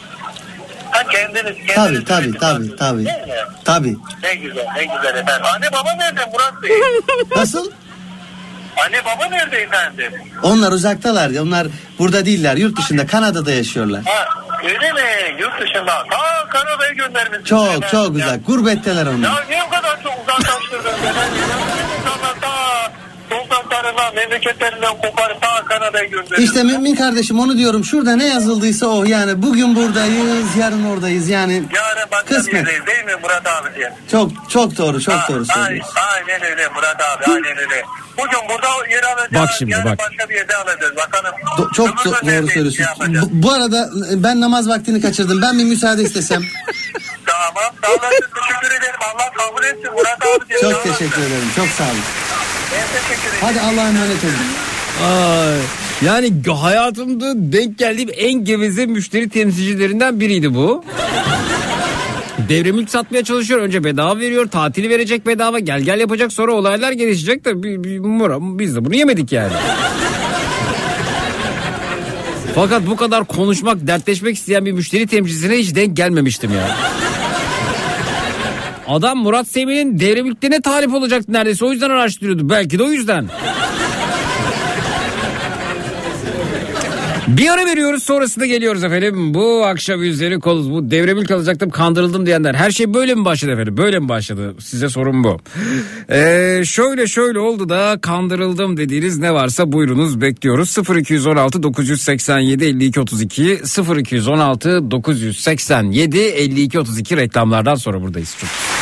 Ha kendiniz. Tabii kendiniz tabii üretim tabii yapıyorsunuz, tabii. değil mi? Tabii. Ne güzel ne güzel efendim. Anne baba nerede Murat Bey? Nasıl? Anne baba nerede efendim? Onlar uzaktalar. Onlar burada değiller. Yurt dışında Kanada'da yaşıyorlar. Ha öyle mi? Yurt dışında. Ha Kanada'ya göndermişsiniz. Çok çok uzak. Gurbetteler onlar. Ya niye o kadar çok uzaklaştırdın? efendim? Ya İnsanlar ta topraklarından, memleketlerinden koparıp ta Kanada'ya gönderiyor. İşte mümin kardeşim onu diyorum. Şurada ne yazıldıysa o. Yani bugün buradayız, yarın oradayız. Yani Yarın başka bir kısmet. yerdeyiz değil mi Murat abi diye? Çok çok doğru, çok Ha, doğru ay- söylüyorsun. Aynen öyle Murat abi aynen öyle. Bugün burada yer alacağız. Bak şimdi, yarın bak. başka bir yerde alacağız. Bakalım. Do- çok do- doğru söylüyorsun. şey. Bu, bu arada ben namaz vaktini kaçırdım. Ben bir müsaade istesem. Tamam. Sağ olasın. Teşekkür ederim. Allah kabul etsin Murat abi diye. Çok teşekkür ederim. Çok sağ olun. Hadi Allah'a emanet olun. Ay, yani hayatımda denk geldiğim en geveze müşteri temsilcilerinden biriydi bu. Devremülk satmaya çalışıyor. Önce bedava veriyor. Tatili verecek bedava. Gel gel yapacak. Sonra olaylar gelişecek de biz de bunu yemedik yani. Fakat bu kadar konuşmak, dertleşmek isteyen bir müşteri temsilcisine hiç denk gelmemiştim ya. Adam Murat Semih'in devremülklerine talip olacaktı neredeyse. O yüzden araştırıyordu. Belki de o yüzden. Bir ara veriyoruz sonrasında geliyoruz efendim. Bu akşam üzeri koluz bu devremil kalacaktım kandırıldım diyenler. Her şey böyle mi başladı efendim? Böyle mi başladı? Size sorum bu. Ee, şöyle şöyle oldu da kandırıldım dediğiniz ne varsa buyurunuz bekliyoruz. 0216 987 52 32 0216 987 52 32 reklamlardan sonra buradayız. Çok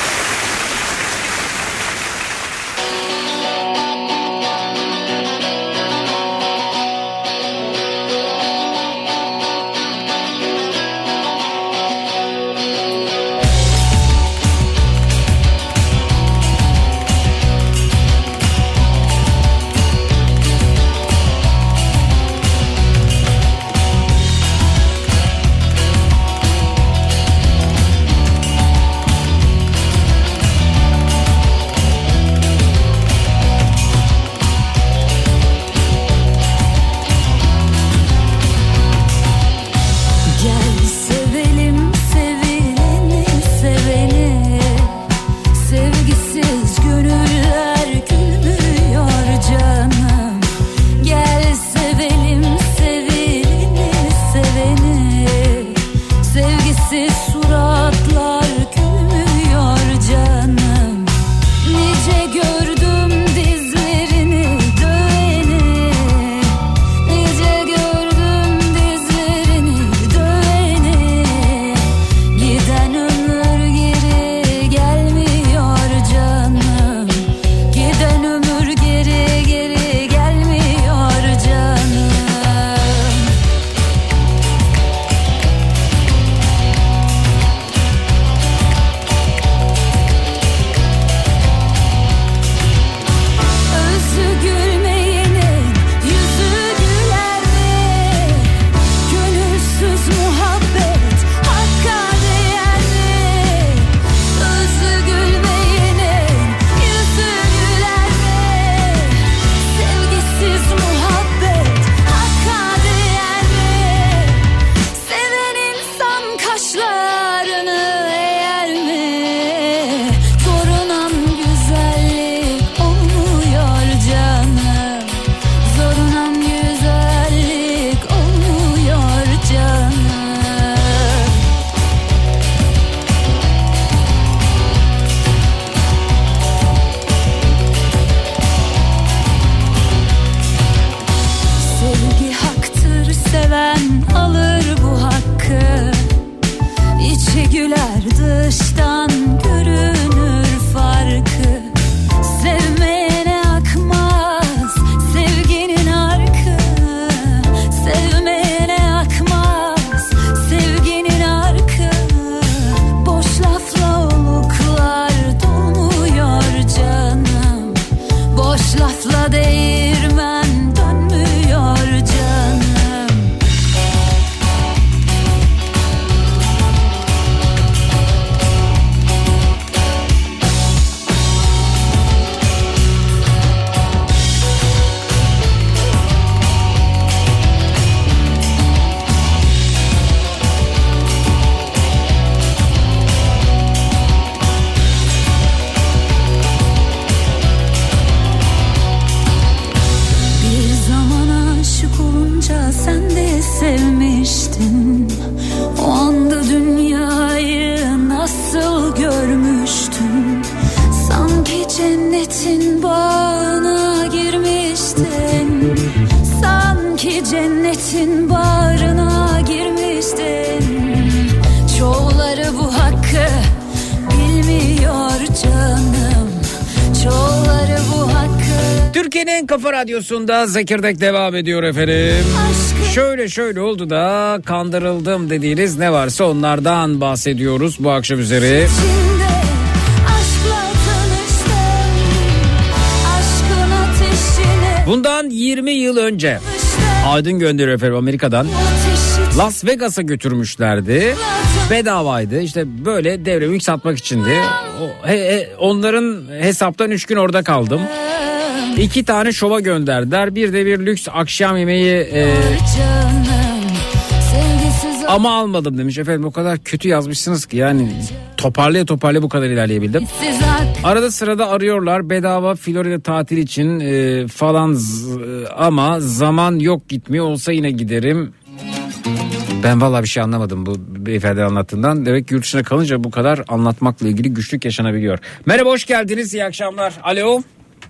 Radyosu'nda Zekirdek devam ediyor efendim. Şöyle şöyle oldu da kandırıldım dediğiniz ne varsa onlardan bahsediyoruz bu akşam ateşine Bundan 20 yıl önce Aydın gönderiyor efendim Amerika'dan. Las Vegas'a götürmüşlerdi. Bedavaydı işte böyle devre satmak içindi. O, he- he- onların hesaptan 3 gün orada kaldım. İki tane şova gönderdiler. Bir de bir lüks akşam yemeği e, ama almadım demiş. Efendim o kadar kötü yazmışsınız ki yani toparlaya toparlaya bu kadar ilerleyebildim. Arada sırada arıyorlar bedava Florida tatil için e, falan z- ama zaman yok gitmiyor olsa yine giderim. Ben vallahi bir şey anlamadım bu beyefendi anlattığından. Demek ki yurt dışına kalınca bu kadar anlatmakla ilgili güçlük yaşanabiliyor. Merhaba hoş geldiniz iyi akşamlar. Alo.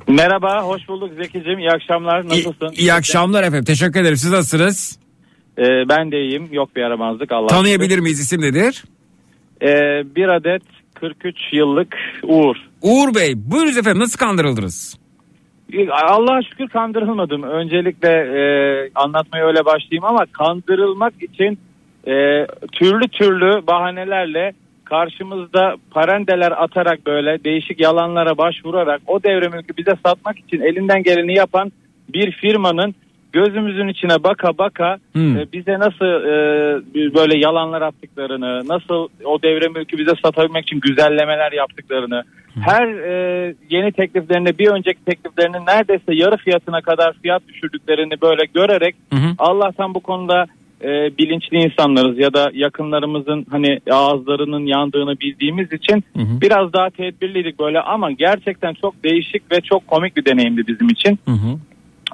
Merhaba, hoş bulduk Zeki'cim. İyi akşamlar. Nasılsın? İyi, iyi akşamlar efendim teşekkür ederim siz nasılsınız? Ee, ben de iyiyim. Yok bir yaramazlık. Allah Tanıyabilir miyiz isim nedir? Ee, bir adet 43 yıllık Uğur. Uğur Bey buyurunuz efendim nasıl kandırıldınız? Allah'a şükür kandırılmadım. Öncelikle e, anlatmaya öyle başlayayım ama kandırılmak için e, türlü türlü bahanelerle karşımızda parendeler atarak böyle değişik yalanlara başvurarak o devre mülkü bize satmak için elinden geleni yapan bir firmanın gözümüzün içine baka baka Hmm. e, bize nasıl e, böyle yalanlar attıklarını, nasıl o devre mülkü bize satabilmek için güzellemeler yaptıklarını, her e, yeni tekliflerinde bir önceki tekliflerinin neredeyse yarı fiyatına kadar fiyat düşürdüklerini böyle görerek hı. Allah'tan bu konuda e, bilinçli insanlarız ya da yakınlarımızın hani ağızlarının yandığını bildiğimiz için Hı hı. biraz daha tedbirliydik böyle ama gerçekten çok değişik ve çok komik bir deneyimdi bizim için. Hı hı.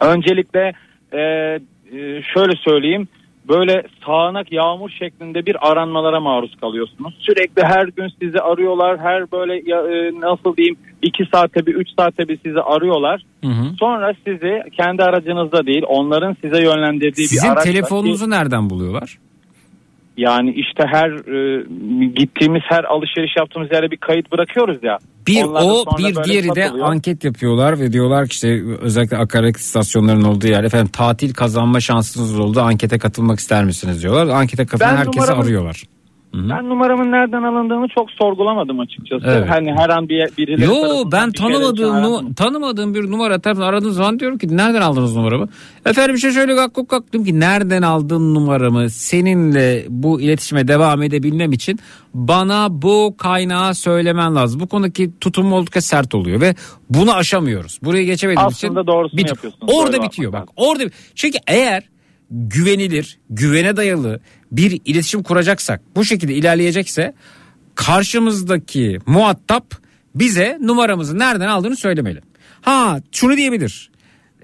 Öncelikle e, e, şöyle söyleyeyim böyle sağanak yağmur şeklinde bir aranmalara maruz kalıyorsunuz. Sürekli her gün sizi arıyorlar. Her böyle ya, e, nasıl diyeyim 2 saatte bir 3 saatte bir sizi arıyorlar. Hı hı. Sonra sizi kendi aracınızda değil onların size yönlendirdiği bir Sizin araçla telefonunuzu nereden buluyorlar? yani işte her e, gittiğimiz her alışveriş yaptığımız yere bir kayıt bırakıyoruz ya. Bir o bir diğeri de satılıyor. anket yapıyorlar ve diyorlar ki işte özellikle akaryakıt istasyonlarının olduğu yer efendim tatil kazanma şansınız oldu ankete katılmak ister misiniz diyorlar. Ankete katılan Ben herkesi numaramı- arıyorlar. Ben numaramın nereden alındığını çok sorgulamadım açıkçası. Evet. Hani her an bir birileri Yo ben bir tanımadığım nu- tanımadığım bir numara tarafından aradığım zaman diyorum ki nereden aldınız numaramı? Efendim işte şöyle gak gak gak diyorum ki nereden aldın numaramı? Seninle bu iletişime devam edebilmem için bana bu kaynağı söylemen lazım. Bu konudaki tutum oldukça sert oluyor ve bunu aşamıyoruz. Buraya geçemediğimiz için Aslında doğrusunu bit- yapıyorsunuz. Orada bitiyor bak. Orada çünkü eğer güvenilir, güvene dayalı bir iletişim kuracaksak, bu şekilde ilerleyecekse karşımızdaki muhatap bize numaramızı nereden aldığını söylemeli. Ha şunu diyebilir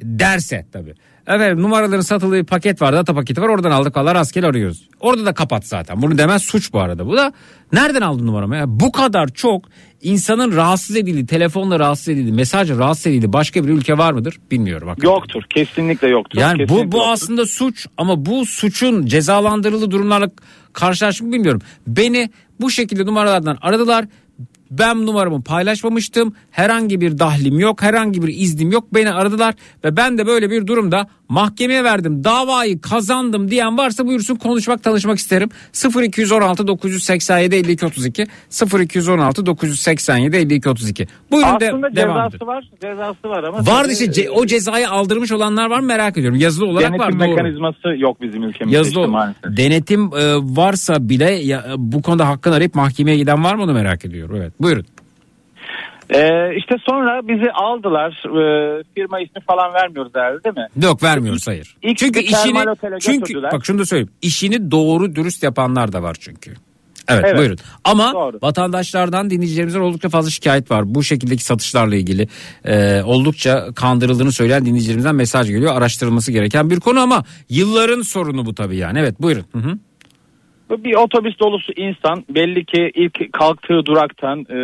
derse tabii. Efendim numaraların satıldığı paket var data paketi var oradan aldık valla rastgele arıyoruz. Orada da kapat zaten bunu demez suç bu arada. Bu da nereden aldın numaramı ya? Bu kadar çok insanın rahatsız edildiği telefonla rahatsız edildiği mesajla rahatsız edildiği başka bir ülke var mıdır bilmiyorum. hakikaten. Yoktur. Kesinlikle yoktur. Yani bu Kesinlikle bu yoktur. aslında suç ama bu suçun cezalandırıldığı durumlarla karşılaşmak bilmiyorum. Beni bu şekilde numaralardan aradılar. Ben numaramı paylaşmamıştım. Herhangi bir dahlim yok, herhangi bir iznim yok. Beni aradılar ve ben de böyle bir durumda mahkemeye verdim. Davayı kazandım diyen varsa buyursun konuşmak, tanışmak isterim. 0216 987 52 32 0216 987 52 32. Buyurun de, Aslında devam cezası edin. var. Cezası var ama. Var işte ce- o cezayı aldırmış olanlar var mı merak ediyorum. Yazılı olarak denetim var doğru. mekanizması yok bizim ülkemizde Yazılı işte maalesef. denetim e, varsa bile ya, bu konuda hakkını arayıp mahkemeye giden var mı onu merak ediyorum. Evet buyurun. Ee, işte sonra bizi aldılar. Ee, firma ismi falan vermiyoruz herhalde değil mi? Yok vermiyoruz hayır. İlk çünkü işini çünkü götürdüler. bak şunu da söyleyeyim. İşini doğru dürüst yapanlar da var çünkü. Evet, Evet. buyurun. Ama Doğru. vatandaşlardan dinleyicilerimizden oldukça fazla şikayet var. Bu şekildeki satışlarla ilgili e, oldukça kandırıldığını söyleyen dinleyicilerimizden mesaj geliyor. Araştırılması gereken bir konu ama yılların sorunu bu tabii yani. Evet buyurun. Hı hı. Bu Bir otobüs dolusu insan belli ki ilk kalktığı duraktan e,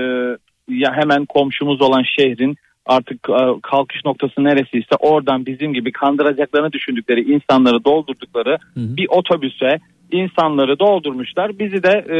ya hemen komşumuz olan şehrin artık e, kalkış noktası neresiyse oradan bizim gibi kandıracaklarını düşündükleri insanları doldurdukları bir otobüse insanları doldurmuşlar. Bizi de e,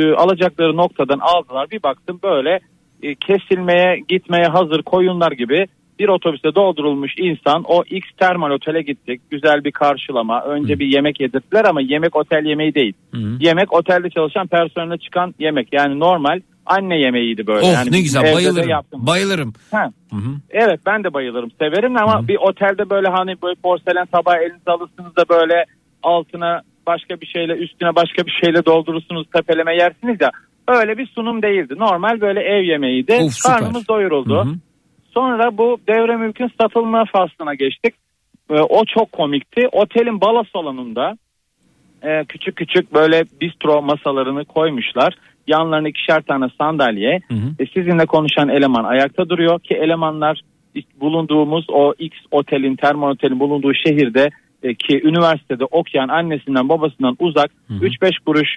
e, alacakları noktadan aldılar. Bir baktım böyle e, kesilmeye gitmeye hazır koyunlar gibi bir otobüste doldurulmuş insan o X termal otele gittik. Güzel bir karşılama. Önce bir yemek yedirdiler ama yemek otel yemeği değil. Yemek otelde çalışan personele çıkan yemek. Yani normal anne yemeğiydi böyle. Of yani ne güzel bayılırım. yaptım. Bayılırım. Ha. Hı hı. Evet ben de bayılırım severim ama bir otelde böyle hani böyle porselen tabağı elinize alırsınız da böyle altına başka bir şeyle üstüne başka bir şeyle doldurursunuz tepeleme yersiniz ya öyle bir sunum değildi. Normal böyle ev yemeğiydi. Of, süper. Karnımız doyuruldu. Hı hı. Sonra bu devre mülkün satılma faslına geçtik. Ee, o çok komikti. Otelin balo salonunda e, küçük küçük böyle bistro masalarını koymuşlar. Yanlarına ikişer tane sandalye. E, sizinle konuşan eleman ayakta duruyor ki elemanlar bulunduğumuz o X otelin, termal otelin bulunduğu şehirde e, ki üniversitede okuyan annesinden babasından uzak 3-5 kuruş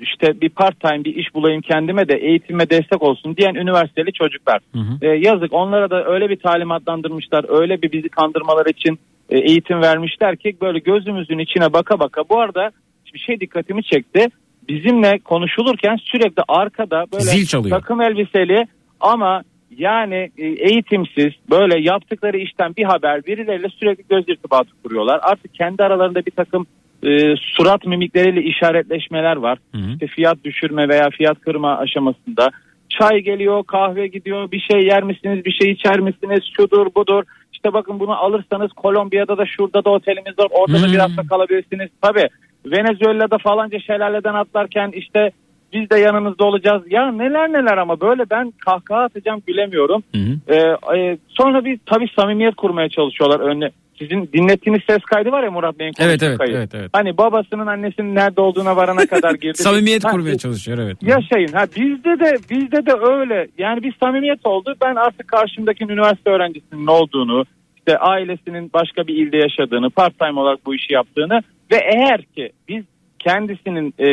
işte bir part time bir iş bulayım kendime de eğitime destek olsun diyen üniversiteli çocuklar. E, yazık onlara da öyle bir talimatlandırmışlar öyle bir bizi kandırmalar için e, eğitim vermişler ki böyle gözümüzün içine baka baka bu arada bir şey dikkatimi çekti. Bizimle konuşulurken sürekli arkada böyle Zil çalıyor. takım elbiseli ama yani e, eğitimsiz böyle yaptıkları işten bir haber birileriyle sürekli göz irtibatı kuruyorlar. Artık kendi aralarında bir takım e, surat mimikleriyle işaretleşmeler var. İşte fiyat düşürme veya fiyat kırma aşamasında. Çay geliyor, kahve gidiyor, bir şey yer misiniz, bir şey içer misiniz, şudur budur. İşte bakın bunu alırsanız Kolombiya'da da şurada da otelimiz var, orada da bir hafta kalabilirsiniz. Tabii Venezuela'da falanca şelaleden atlarken işte biz de yanınızda olacağız. Ya neler neler ama böyle ben kahkaha atacağım gülemiyorum. Ee, e, sonra bir tabii samimiyet kurmaya çalışıyorlar önüne. Sizin dinlettiğiniz ses kaydı var ya Murat Bey'in Evet, evet, evet, evet. Hani babasının annesinin nerede olduğuna varana kadar girdi. Samimiyet Ha, kurmaya çalışıyor evet. Yaşayın. Ha bizde de bizde de öyle. Yani bir samimiyet oldu. Ben artık karşımdaki üniversite öğrencisinin ne olduğunu, işte ailesinin başka bir ilde yaşadığını, part time olarak bu işi yaptığını ve eğer ki biz kendisinin e,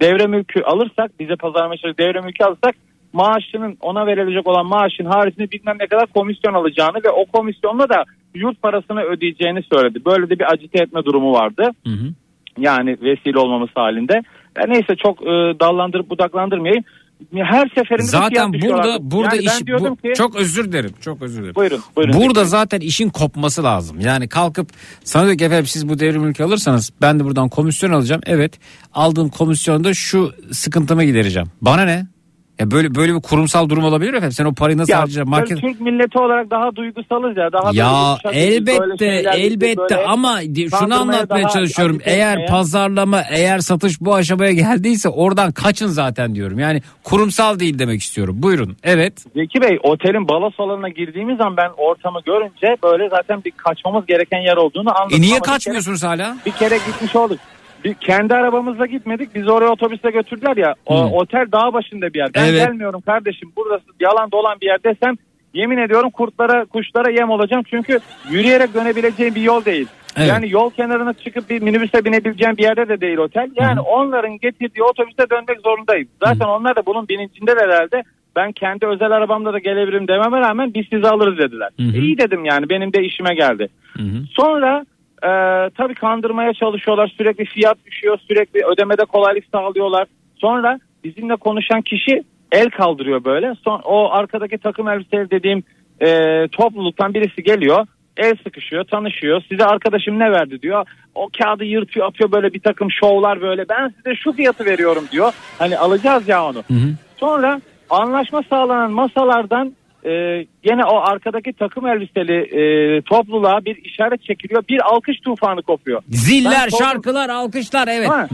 devre mülkü alırsak, bize pazarlama çalışacak devre mülkü alırsak maaşının ona verilecek olan maaşın haricinde bilmem ne kadar komisyon alacağını ve o komisyonla da yurt parasını ödeyeceğini söyledi. Böyle de bir acite etme durumu vardı. Yani vesile olmaması halinde. Ya neyse çok e, dallandırıp budaklandırmayayım. Her seferinde Zaten burada burada yani iş bu, ki çok özür dilerim. Çok özür dilerim. buyurun buyurun. Burada zaten işin kopması lazım. Yani kalkıp sana diyor ki efendim siz bu devrim mülkü alırsanız ben de buradan komisyon alacağım. Evet aldığım komisyonda şu sıkıntımı gidereceğim. Bana ne? Ya böyle böyle bir kurumsal durum olabilir mi efendim. Sen o parayı nasıl ya, harcayacaksın? Market... Türk milleti olarak daha duygusalız ya. Daha Ya elbette elbette böyle ama şunu anlatmaya çalışıyorum. Eğer etmeye- pazarlama eğer satış bu aşamaya geldiyse oradan kaçın zaten diyorum. Yani kurumsal değil demek istiyorum. Buyurun. Evet. Zeki Bey otelin balo salonuna girdiğimiz zaman ben ortamı görünce böyle zaten bir kaçmamız gereken yer olduğunu anladım. E niye Ama bir kere- kaçmıyorsunuz hala? Bir kere gitmiş olduk. Bir, kendi arabamızla gitmedik. Biz oraya otobüse götürdüler ya. O, Hı. otel dağ başında bir yer. Ben Evet. gelmiyorum kardeşim. Burası yalan dolan bir yer desem yemin ediyorum kurtlara kuşlara yem olacağım. Çünkü yürüyerek dönebileceğim bir yol değil. Evet. Yani yol kenarına çıkıp bir minibüse binebileceğim bir yerde de değil otel. Yani onların getirdiği otobüse dönmek zorundayım. Zaten onlar da bunun bilincinde herhalde. Ben kendi özel arabamla da gelebilirim dememe rağmen biz sizi alırız dediler. İyi dedim yani benim de işime geldi. Sonra e, tabii kandırmaya çalışıyorlar. Sürekli fiyat düşüyor. Sürekli ödemede kolaylık sağlıyorlar. Sonra bizimle konuşan kişi el kaldırıyor böyle. Son, o arkadaki takım elbiseli dediğim e, topluluktan birisi geliyor. El sıkışıyor, tanışıyor. Size arkadaşım ne verdi diyor. O kağıdı yırtıyor, atıyor böyle bir takım şovlar böyle. Ben size şu fiyatı veriyorum diyor. Hani alacağız ya onu. Sonra anlaşma sağlanan masalardan e, gene o arkadaki takım elbiseli e, topluluğa bir işaret çekiliyor. Bir alkış tufanı kopuyor. Ziller, Ben şarkılar, alkışlar evet. Ha,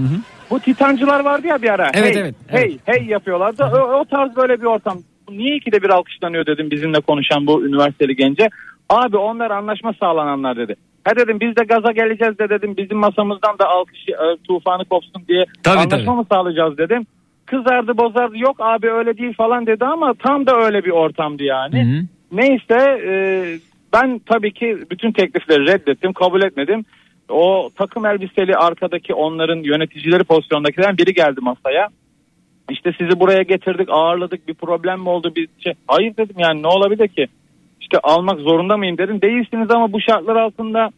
Bu titancılar vardı ya bir ara. Evet, hey, evet, Hey hey yapıyorlardı. O, o tarz böyle bir ortam. Niye ikide bir alkışlanıyor dedim bizimle konuşan bu üniversiteli gence. Abi onlar anlaşma sağlananlar dedi. Ha dedim biz de gaza geleceğiz de dedim bizim masamızdan da alkış e, tufanı kopsun diye Tabii, anlaşma tabii. mı sağlayacağız dedim. Kızardı bozardı yok abi öyle değil falan dedi ama tam da öyle bir ortamdı yani. Neyse e, ben tabii ki bütün teklifleri reddettim kabul etmedim. O takım elbiseli arkadaki onların yöneticileri pozisyondakilerden biri geldi masaya. İşte sizi buraya getirdik ağırladık bir problem mi oldu bir şey. Hayır dedim yani ne olabilir ki? işte almak zorunda mıyım dedim. Değilsiniz ama bu şartlar altında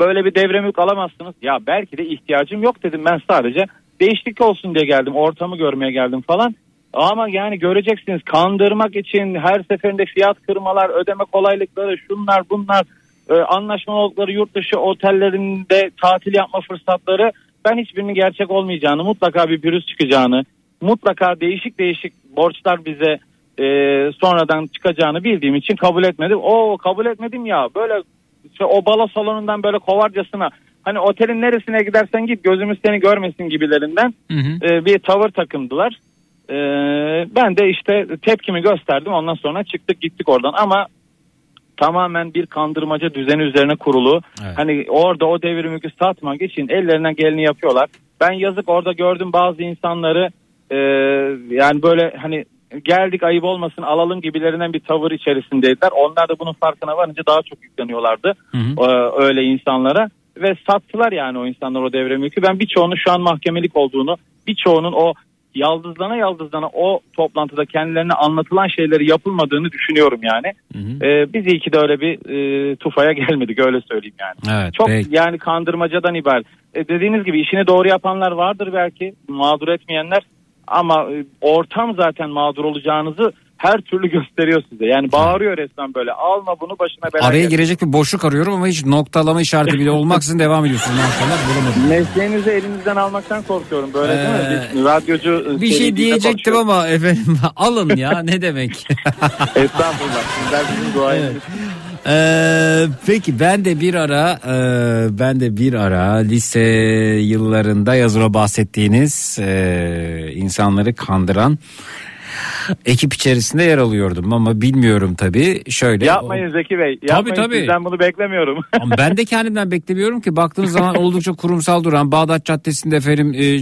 böyle bir devre mülk alamazsınız. Ya belki de ihtiyacım yok dedim ben sadece değişiklik olsun diye geldim ortamı görmeye geldim falan. Ama yani göreceksiniz kandırmak için her seferinde fiyat kırmalar, ödeme kolaylıkları, şunlar bunlar, e, anlaşma oldukları yurt dışı otellerinde tatil yapma fırsatları ben hiçbirinin gerçek olmayacağını, mutlaka bir pürüz çıkacağını, mutlaka değişik değişik borçlar bize e, sonradan çıkacağını bildiğim için kabul etmedim. O kabul etmedim ya böyle işte o balo salonundan böyle kovarcasına hani otelin neresine gidersen git gözümüz seni görmesin gibilerinden e, bir tavır takındılar. E, ben de işte tepkimi gösterdim ondan sonra çıktık gittik oradan ama tamamen bir kandırmaca düzeni üzerine kurulu. Hani orada o devir mülkü satmak için ellerinden geleni yapıyorlar. Ben yazık orada gördüm bazı insanları e, yani böyle hani geldik ayıp olmasın alalım gibilerinden bir tavır içerisindeydiler. Onlar da bunun farkına varınca daha çok yükleniyorlardı e, öyle insanlara ve sattılar yani o insanlar o devre mülkü. Ben birçoğunun şu an mahkemelik olduğunu, birçoğunun o yaldızlana yaldızlana o toplantıda kendilerine anlatılan şeyleri yapılmadığını düşünüyorum yani. E, biz iyi ki de öyle bir e, tufaya gelmedik öyle söyleyeyim yani. Evet, Çok peki. yani kandırmacadan ibaret. E, dediğiniz gibi işini doğru yapanlar vardır belki mağdur etmeyenler ama e, ortam zaten mağdur olacağınızı her türlü gösteriyor size. Yani bağırıyor resmen böyle alma bunu başına bela Araya girecek bir boşluk arıyorum ama hiç noktalama işareti bile olmaksızın devam ediyorsun. Maşallah bulamadım. Mesleğinizi elinizden almaktan korkuyorum böyle değil mi? Biz radyocu Ee, Bir şey diyecektim ama efendim alın ya ne demek. Estağfurullah. Sizler bizim duayenimiz. Ee, peki ben de bir ara e, ben de bir ara lise yıllarında yazılı bahsettiğiniz e, insanları kandıran ekip içerisinde yer alıyordum ama bilmiyorum tabii şöyle. Yapmayın Zeki Bey. Yapmayın. tabii. Sizden bunu beklemiyorum. Ama ben de kendimden beklemiyorum ki baktığınız zaman oldukça kurumsal duran Bağdat Caddesi'nde efendim e,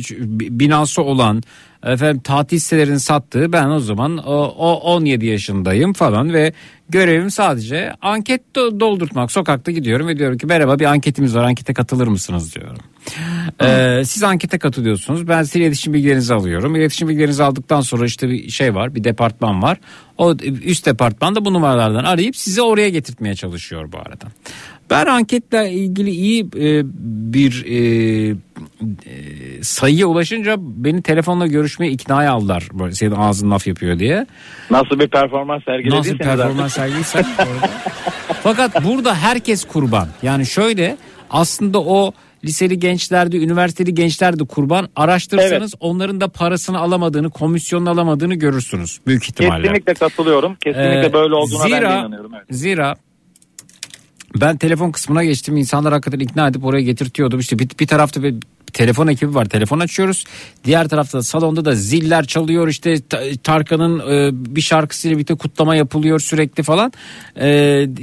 binası olan efendim tatil sitelerini sattığı ben o zaman o, o 17 yaşındayım falan ve görevim sadece anket do- doldurtmak. Sokakta gidiyorum ve diyorum ki merhaba bir anketimiz var ankete katılır mısınız diyorum. Ee, siz ankete katılıyorsunuz. Ben size iletişim bilgilerinizi alıyorum. İletişim bilgilerinizi aldıktan sonra işte bir şey var, bir departman var. O üst departman da bu numaralardan arayıp sizi oraya getirtmeye çalışıyor bu arada. Ben anketle ilgili iyi e, bir e, e, sayıya ulaşınca beni telefonla görüşmeye iknaya aldılar. Böyle senin ağzın laf yapıyor diye. Nasıl bir performans sergilediyseniz Nasıl performans sergiliysen orada. Fakat burada herkes kurban. Yani şöyle aslında o liseli gençlerde, üniversiteli gençlerde kurban. Araştırırsanız onların da parasını alamadığını, komisyonunu alamadığını görürsünüz büyük ihtimalle. Kesinlikle katılıyorum. Kesinlikle Ee, böyle olduğuna ben de zira, inanıyorum. Evet. Zira ben telefon kısmına geçtim. İnsanlar hakikaten ikna edip oraya getirtiyordum. İşte bir, bir tarafta bir telefon ekibi var. Telefon açıyoruz. Diğer tarafta da salonda da ziller çalıyor. İşte Ta- Tarkan'ın e, bir şarkısıyla birlikte kutlama yapılıyor sürekli falan. E,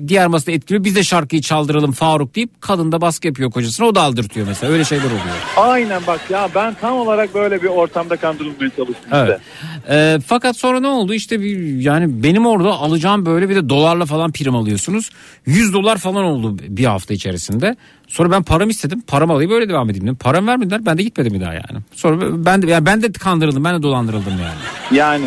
diğer masada etkiliyor. Biz de şarkıyı çaldıralım Faruk deyip kadın da baskı yapıyor kocasına. O da aldırtıyor mesela. Öyle şeyler oluyor. Aynen bak ya ben tam olarak böyle bir ortamda kandırılmaya çalıştım Evet. işte. Ee, fakat sonra ne oldu işte bir yani benim orada alacağım böyle bir de dolarla falan prim alıyorsunuz. 100 dolar falan oldu bir hafta içerisinde. Sonra ben param istedim. Paramı alayım böyle devam edeyim dedim. Param vermediler. Ben de gitmedim bir daha yani. Sonra ben de yani ben de kandırıldım. Ben de dolandırıldım yani. Yani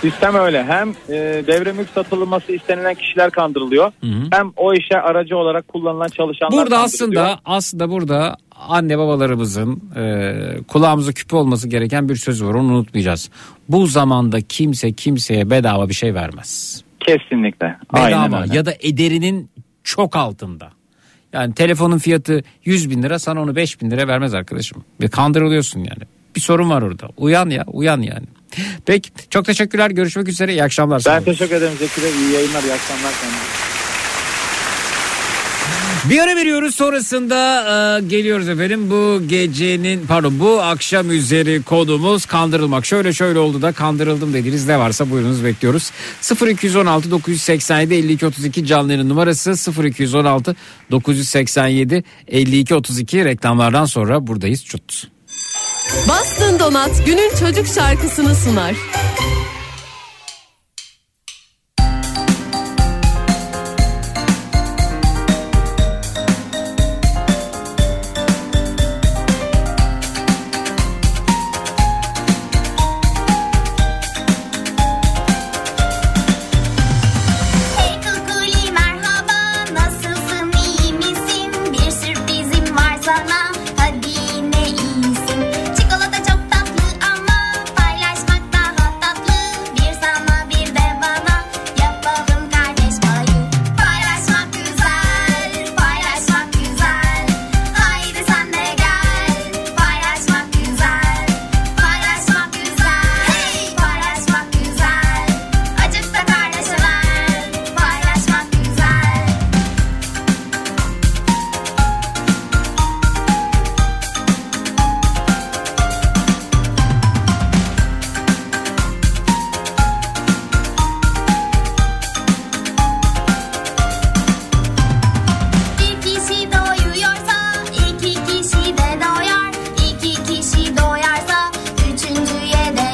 sistem öyle. Hem e, devre mülk satılması istenilen kişiler kandırılıyor. Hem o işe aracı olarak kullanılan çalışanlar Burada aslında aslında burada anne babalarımızın e, kulağımıza küpe olması gereken bir söz var. Onu unutmayacağız. Bu zamanda kimse kimseye bedava bir şey vermez. Kesinlikle. Aynen Bedava öyle. ya da ederinin çok altında. Yani telefonun fiyatı 100 bin lira sana onu 5 bin lira vermez arkadaşım. Ve kandırılıyorsun yani. Bir sorun var orada. Uyan ya uyan yani. Peki çok teşekkürler görüşmek üzere iyi akşamlar. Ben sana. teşekkür ederim Zeki Bey. İyi yayınlar, iyi akşamlar. kendinize. Bir ara veriyoruz sonrasında e, geliyoruz efendim bu gecenin pardon bu akşam üzeri kodumuz kandırılmak. Şöyle şöyle oldu da kandırıldım dediğiniz ne varsa buyurunuz bekliyoruz. 0216 987 52 32 canlı yayın numarası 0216 987 52 32 reklamlardan sonra buradayız çut. Bastın Donat günün çocuk şarkısını sunar.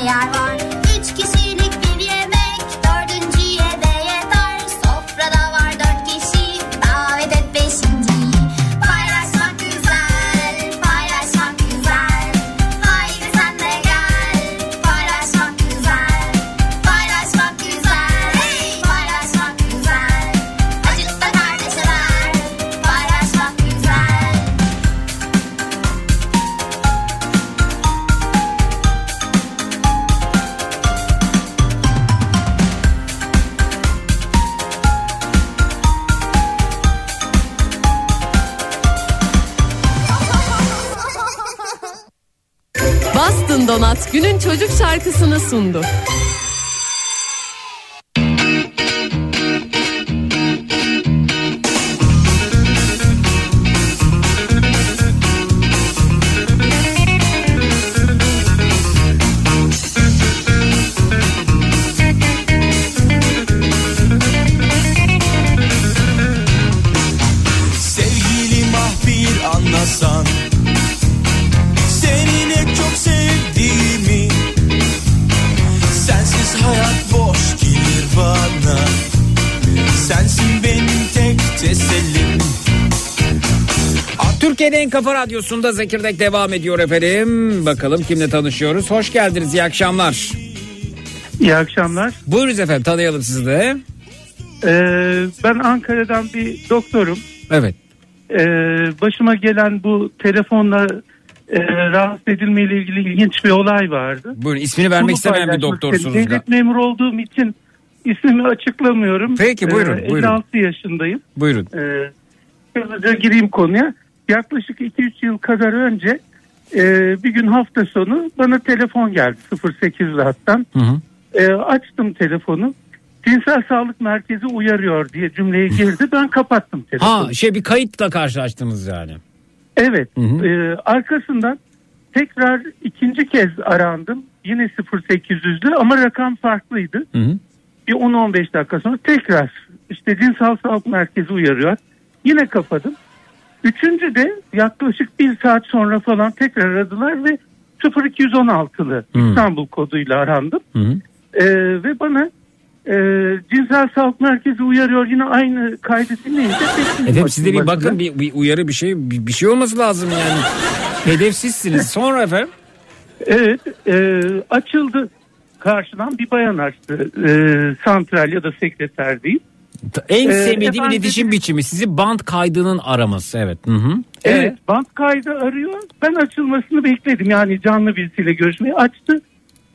yeah. Şarkısını En kafa radyosunda Zekirdek devam ediyor efendim. Bakalım kimle tanışıyoruz. Hoş geldiniz. İyi akşamlar. İyi akşamlar. Buyurunuz efendim tanıyalım sizi de. Ee, ben Ankara'dan bir doktorum. Evet. Ee, başıma gelen bu telefonla e, rahatsız edilmeyle ilgili ilginç bir olay vardı. Buyurun ismini vermek Bunu istemeyen bir doktorsunuz. Devlet memuru olduğum için ismimi açıklamıyorum. Peki, buyurun, Ee, buyurun. 56 yaşındayım. Buyurun. Ee, hızlıca gireyim konuya. Yaklaşık 2-3 yıl kadar önce e, bir gün hafta sonu bana telefon geldi 08 hattan. Hı hı. E, açtım telefonu. Cinsel Sağlık Merkezi uyarıyor diye cümleye girdi. Ben kapattım telefonu. Ha şey bir kayıtla karşılaştınız yani. Evet. Hı hı. e, arkasından tekrar ikinci kez arandım. Yine 0800'lü ama rakam farklıydı. Hı hı. Bir 10-15 dakika sonra tekrar işte Cinsel Sağlık Merkezi uyarıyor. Yine kapadım. Üçüncü de yaklaşık bir saat sonra falan tekrar aradılar ve 0216'lı Hmm. İstanbul koduyla arandım. Hı hı. Ee, ve bana e, cinsel sağlık merkezi uyarıyor yine aynı kaydı dinleyince Efendim siz de bir bakın bir, bir uyarı bir şey bir, bir şey olması lazım yani. Hedefsizsiniz. Sonra efendim. Evet e, açıldı karşıdan bir bayan açtı e, santral ya da sekreter değil. En Ee, sevmediğim efendim iletişim biçimi sizi band kaydının araması. Evet. Hı hı. Evet. band kaydı arıyor ben açılmasını bekledim yani canlı birisiyle görüşmeyi açtı.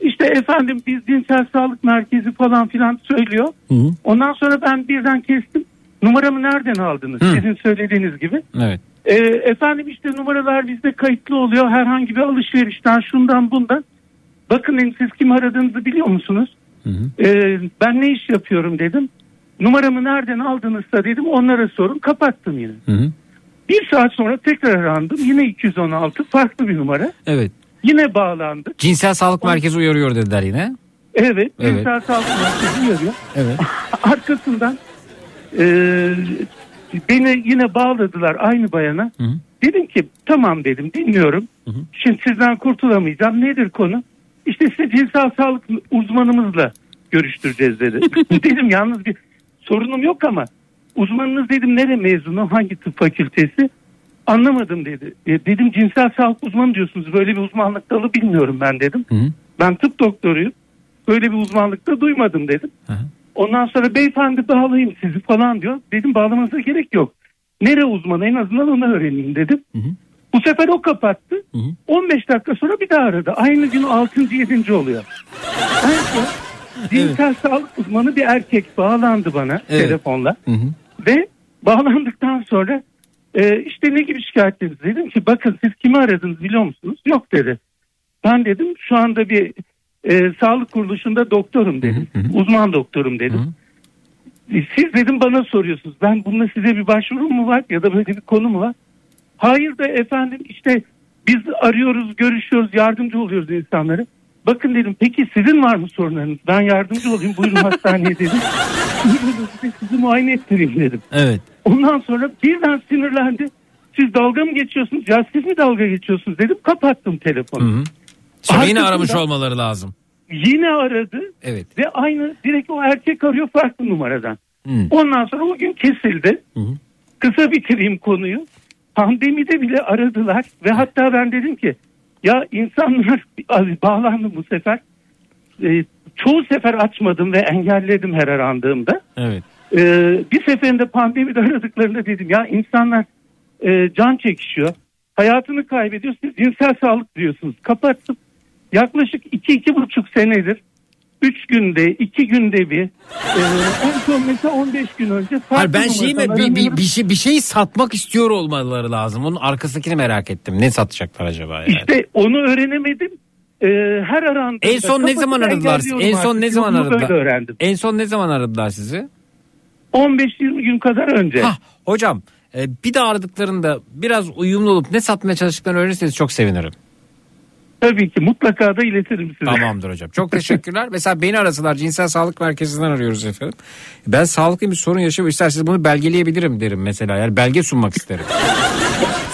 İşte efendim biz cinsel sağlık merkezi falan filan söylüyor. Hı hı. Ondan sonra ben birden kestim. Numaramı nereden aldınız? Hı. Sizin söylediğiniz gibi. Evet. Ee, efendim işte numaralar bizde kayıtlı oluyor. Herhangi bir alışverişten şundan bundan. Bakın siz kim aradığınızı biliyor musunuz? Hı hı. Ee, ben ne iş yapıyorum dedim. Numaramı nereden aldınızsa dedim onlara sorun. Kapattım yine. Hı hı. Bir saat sonra tekrar arandım. Yine 216 farklı bir numara. Evet. Yine bağlandık. Cinsel Sağlık Merkezi uyarıyor dediler yine. Evet. Evet. Cinsel Sağlık Merkezi uyarıyor. Evet. Arkasından e, beni yine bağladılar aynı bayana. Hı hı. Dedim ki tamam dedim dinliyorum. Hı hı. Şimdi sizden kurtulamayacağım. Nedir konu? İşte size cinsel sağlık uzmanımızla görüştüreceğiz dedi. dedim yalnız bir sorunum yok ama uzmanınız dedim nere mezunu hangi tıp fakültesi? Anlamadım dedi. E, dedim cinsel sağlık uzmanı diyorsunuz. Böyle bir uzmanlık dalı bilmiyorum ben dedim. Hı hı. Ben tıp doktoruyum. Böyle bir uzmanlıkta duymadım dedim. Hı hı. Ondan sonra beyefendi bağlayayım sizi falan diyor. Dedim bağlamanıza gerek yok. Nere uzmanı en azından onu öğreneyim dedim. Hı hı. Bu sefer o kapattı. Hı hı. 15 dakika sonra bir daha aradı. Aynı gün 6. 7. oluyor. En son cinsel sağlık uzmanı bir erkek bağlandı bana Evet. telefonla. Hı hı. Ve bağlandıktan sonra e, işte ne gibi şikayetleriniz dedim ki bakın siz kimi aradınız biliyor musunuz? Yok dedi. Ben dedim şu anda bir e, sağlık kuruluşunda doktorum dedim. Uzman doktorum dedim. E, Siz dedim bana soruyorsunuz. Ben bununla size bir başvurum mu var ya da böyle bir konu mu var? Hayır da efendim işte biz arıyoruz, görüşüyoruz, yardımcı oluyoruz insanlara. Bakın dedim peki sizin var mı sorunlarınız? Ben yardımcı olayım buyurun hastaneye dedim. Sizi muayene ettireyim dedim. Evet. Ondan sonra birden sinirlendi. Siz dalga mı geçiyorsunuz? Ya siz mi dalga geçiyorsunuz dedim. Kapattım telefonu. Hı hı. Sonra yine aramış olmaları lazım. Yine aradı Evet. ve aynı direkt o erkek arıyor farklı numaradan. Hı. Ondan sonra o gün kesildi. Hı hı. Kısa bitireyim konuyu. Pandemide bile aradılar ve hatta ben dedim ki ya insanlar Abi bağlandım bu sefer. Ee, çoğu sefer açmadım ve engelledim her arandığımda. Evet. Ee, bir seferinde pandemide aradıklarında dedim ya insanlar e, can çekişiyor. Hayatını kaybediyor. Siz cinsel sağlık diyorsunuz. Kapattım. Yaklaşık iki, iki buçuk senedir üç günde, iki günde bir e, en son mesela 15 gün önce Hayır ben şey mi bir, bir, bir şey bir şey satmak istiyor olmaları lazım. Onun arkasındakini merak ettim. Ne satacaklar acaba yani? İşte onu öğrenemedim. e, her arandığında En son ne zaman aradılar? En son artık. ne zaman Bunu aradılar? Öğrendim. En son ne zaman aradılar sizi? 15-20 gün kadar önce. Hah, hocam e, bir de aradıklarında biraz uyumlu olup ne satmaya çalıştıklarını öğrenirseniz çok sevinirim. Tabii ki mutlaka da iletirim size. Tamamdır hocam. Çok teşekkürler. Mesela beni arasalar cinsel sağlık merkezinden arıyoruz efendim. Ben sağlıklı bir sorun yaşıyorum. İsterseniz bunu belgeleyebilirim derim mesela. Yani belge sunmak isterim.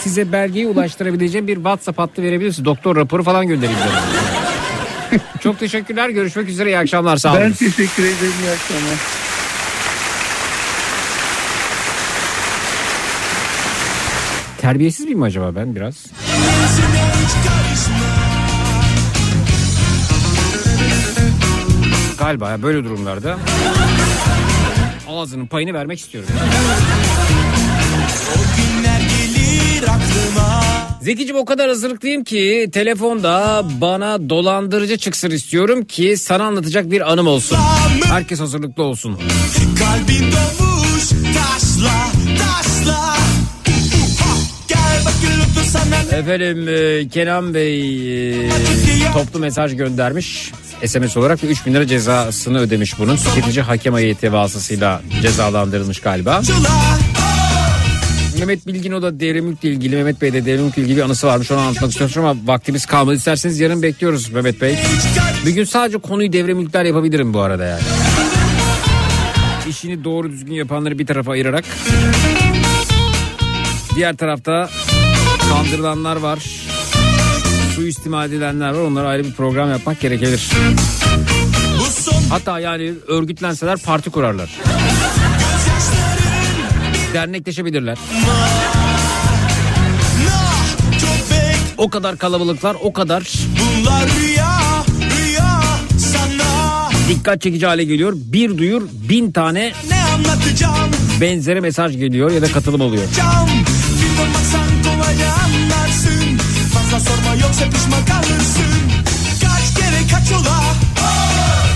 Size belgeyi ulaştırabileceğim bir WhatsApp hattı verebilirsiniz. Doktor raporu falan göndereyim derim. Çok teşekkürler. Görüşmek üzere. İyi akşamlar. Sağ olun. Ben teşekkür ederim. İyi akşamlar. Terbiyesiz miyim acaba ben biraz? Galiba ya böyle durumlarda ağzının payını vermek istiyorum. Zekicim o kadar hazırlıklıyım ki telefonda bana dolandırıcı çıksın istiyorum ki sana anlatacak bir anım olsun. Herkes hazırlıklı olsun. Kalbin dolmuş taşla taşla Efendim e, Kenan Bey e, toplu mesaj göndermiş. SMS olarak ve 3 bin lira cezasını ödemiş bunun. Tüketici hakem heyeti vasıtasıyla cezalandırılmış galiba. Mehmet Bilgin o da Devrimlük'le ilgili Mehmet Bey de Devrimlük'le ilgili bir anısı varmış onu anlatmak istiyorum ama vaktimiz kalmadı. İsterseniz yarın bekliyoruz Mehmet Bey. Bir gün sadece konuyu devrimlükler yapabilirim bu arada yani. İşini doğru düzgün yapanları bir tarafa ayırarak diğer tarafta kandırılanlar var. Suistimal edilenler var. Onlara ayrı bir program yapmak gerekebilir. Hatta yani örgütlenseler parti kurarlar. Dernekleşebilirler. O kadar kalabalıklar o kadar rüya rüya dikkat çekici hale geliyor. Bir duyur bin tane benzeri mesaj geliyor ya da katılım oluyor. cam Bir kolayca anlarsın Fazla sorma yoksa pişman kalırsın Kaç kere kaç ola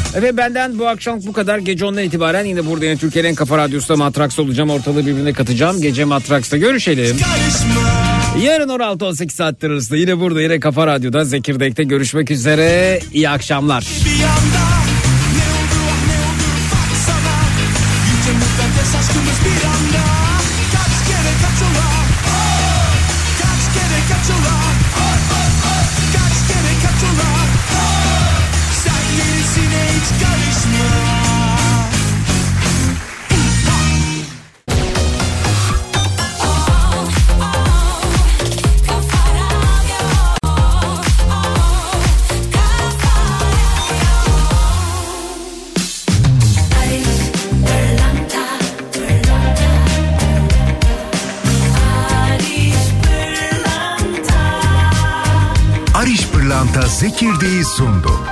Efendim benden bu akşam bu kadar. Gece 10'dan itibaren yine burada yine Türkiye'nin en kafa radyosunda Matraks olacağım. Ortalığı birbirine katacağım. Gece Matraks'ta görüşelim. Yarın 16-18 saatler arasında yine burada yine Kafa Radyo'da Zekirdek'te görüşmek üzere. İyi akşamlar. Bir anda Isundo.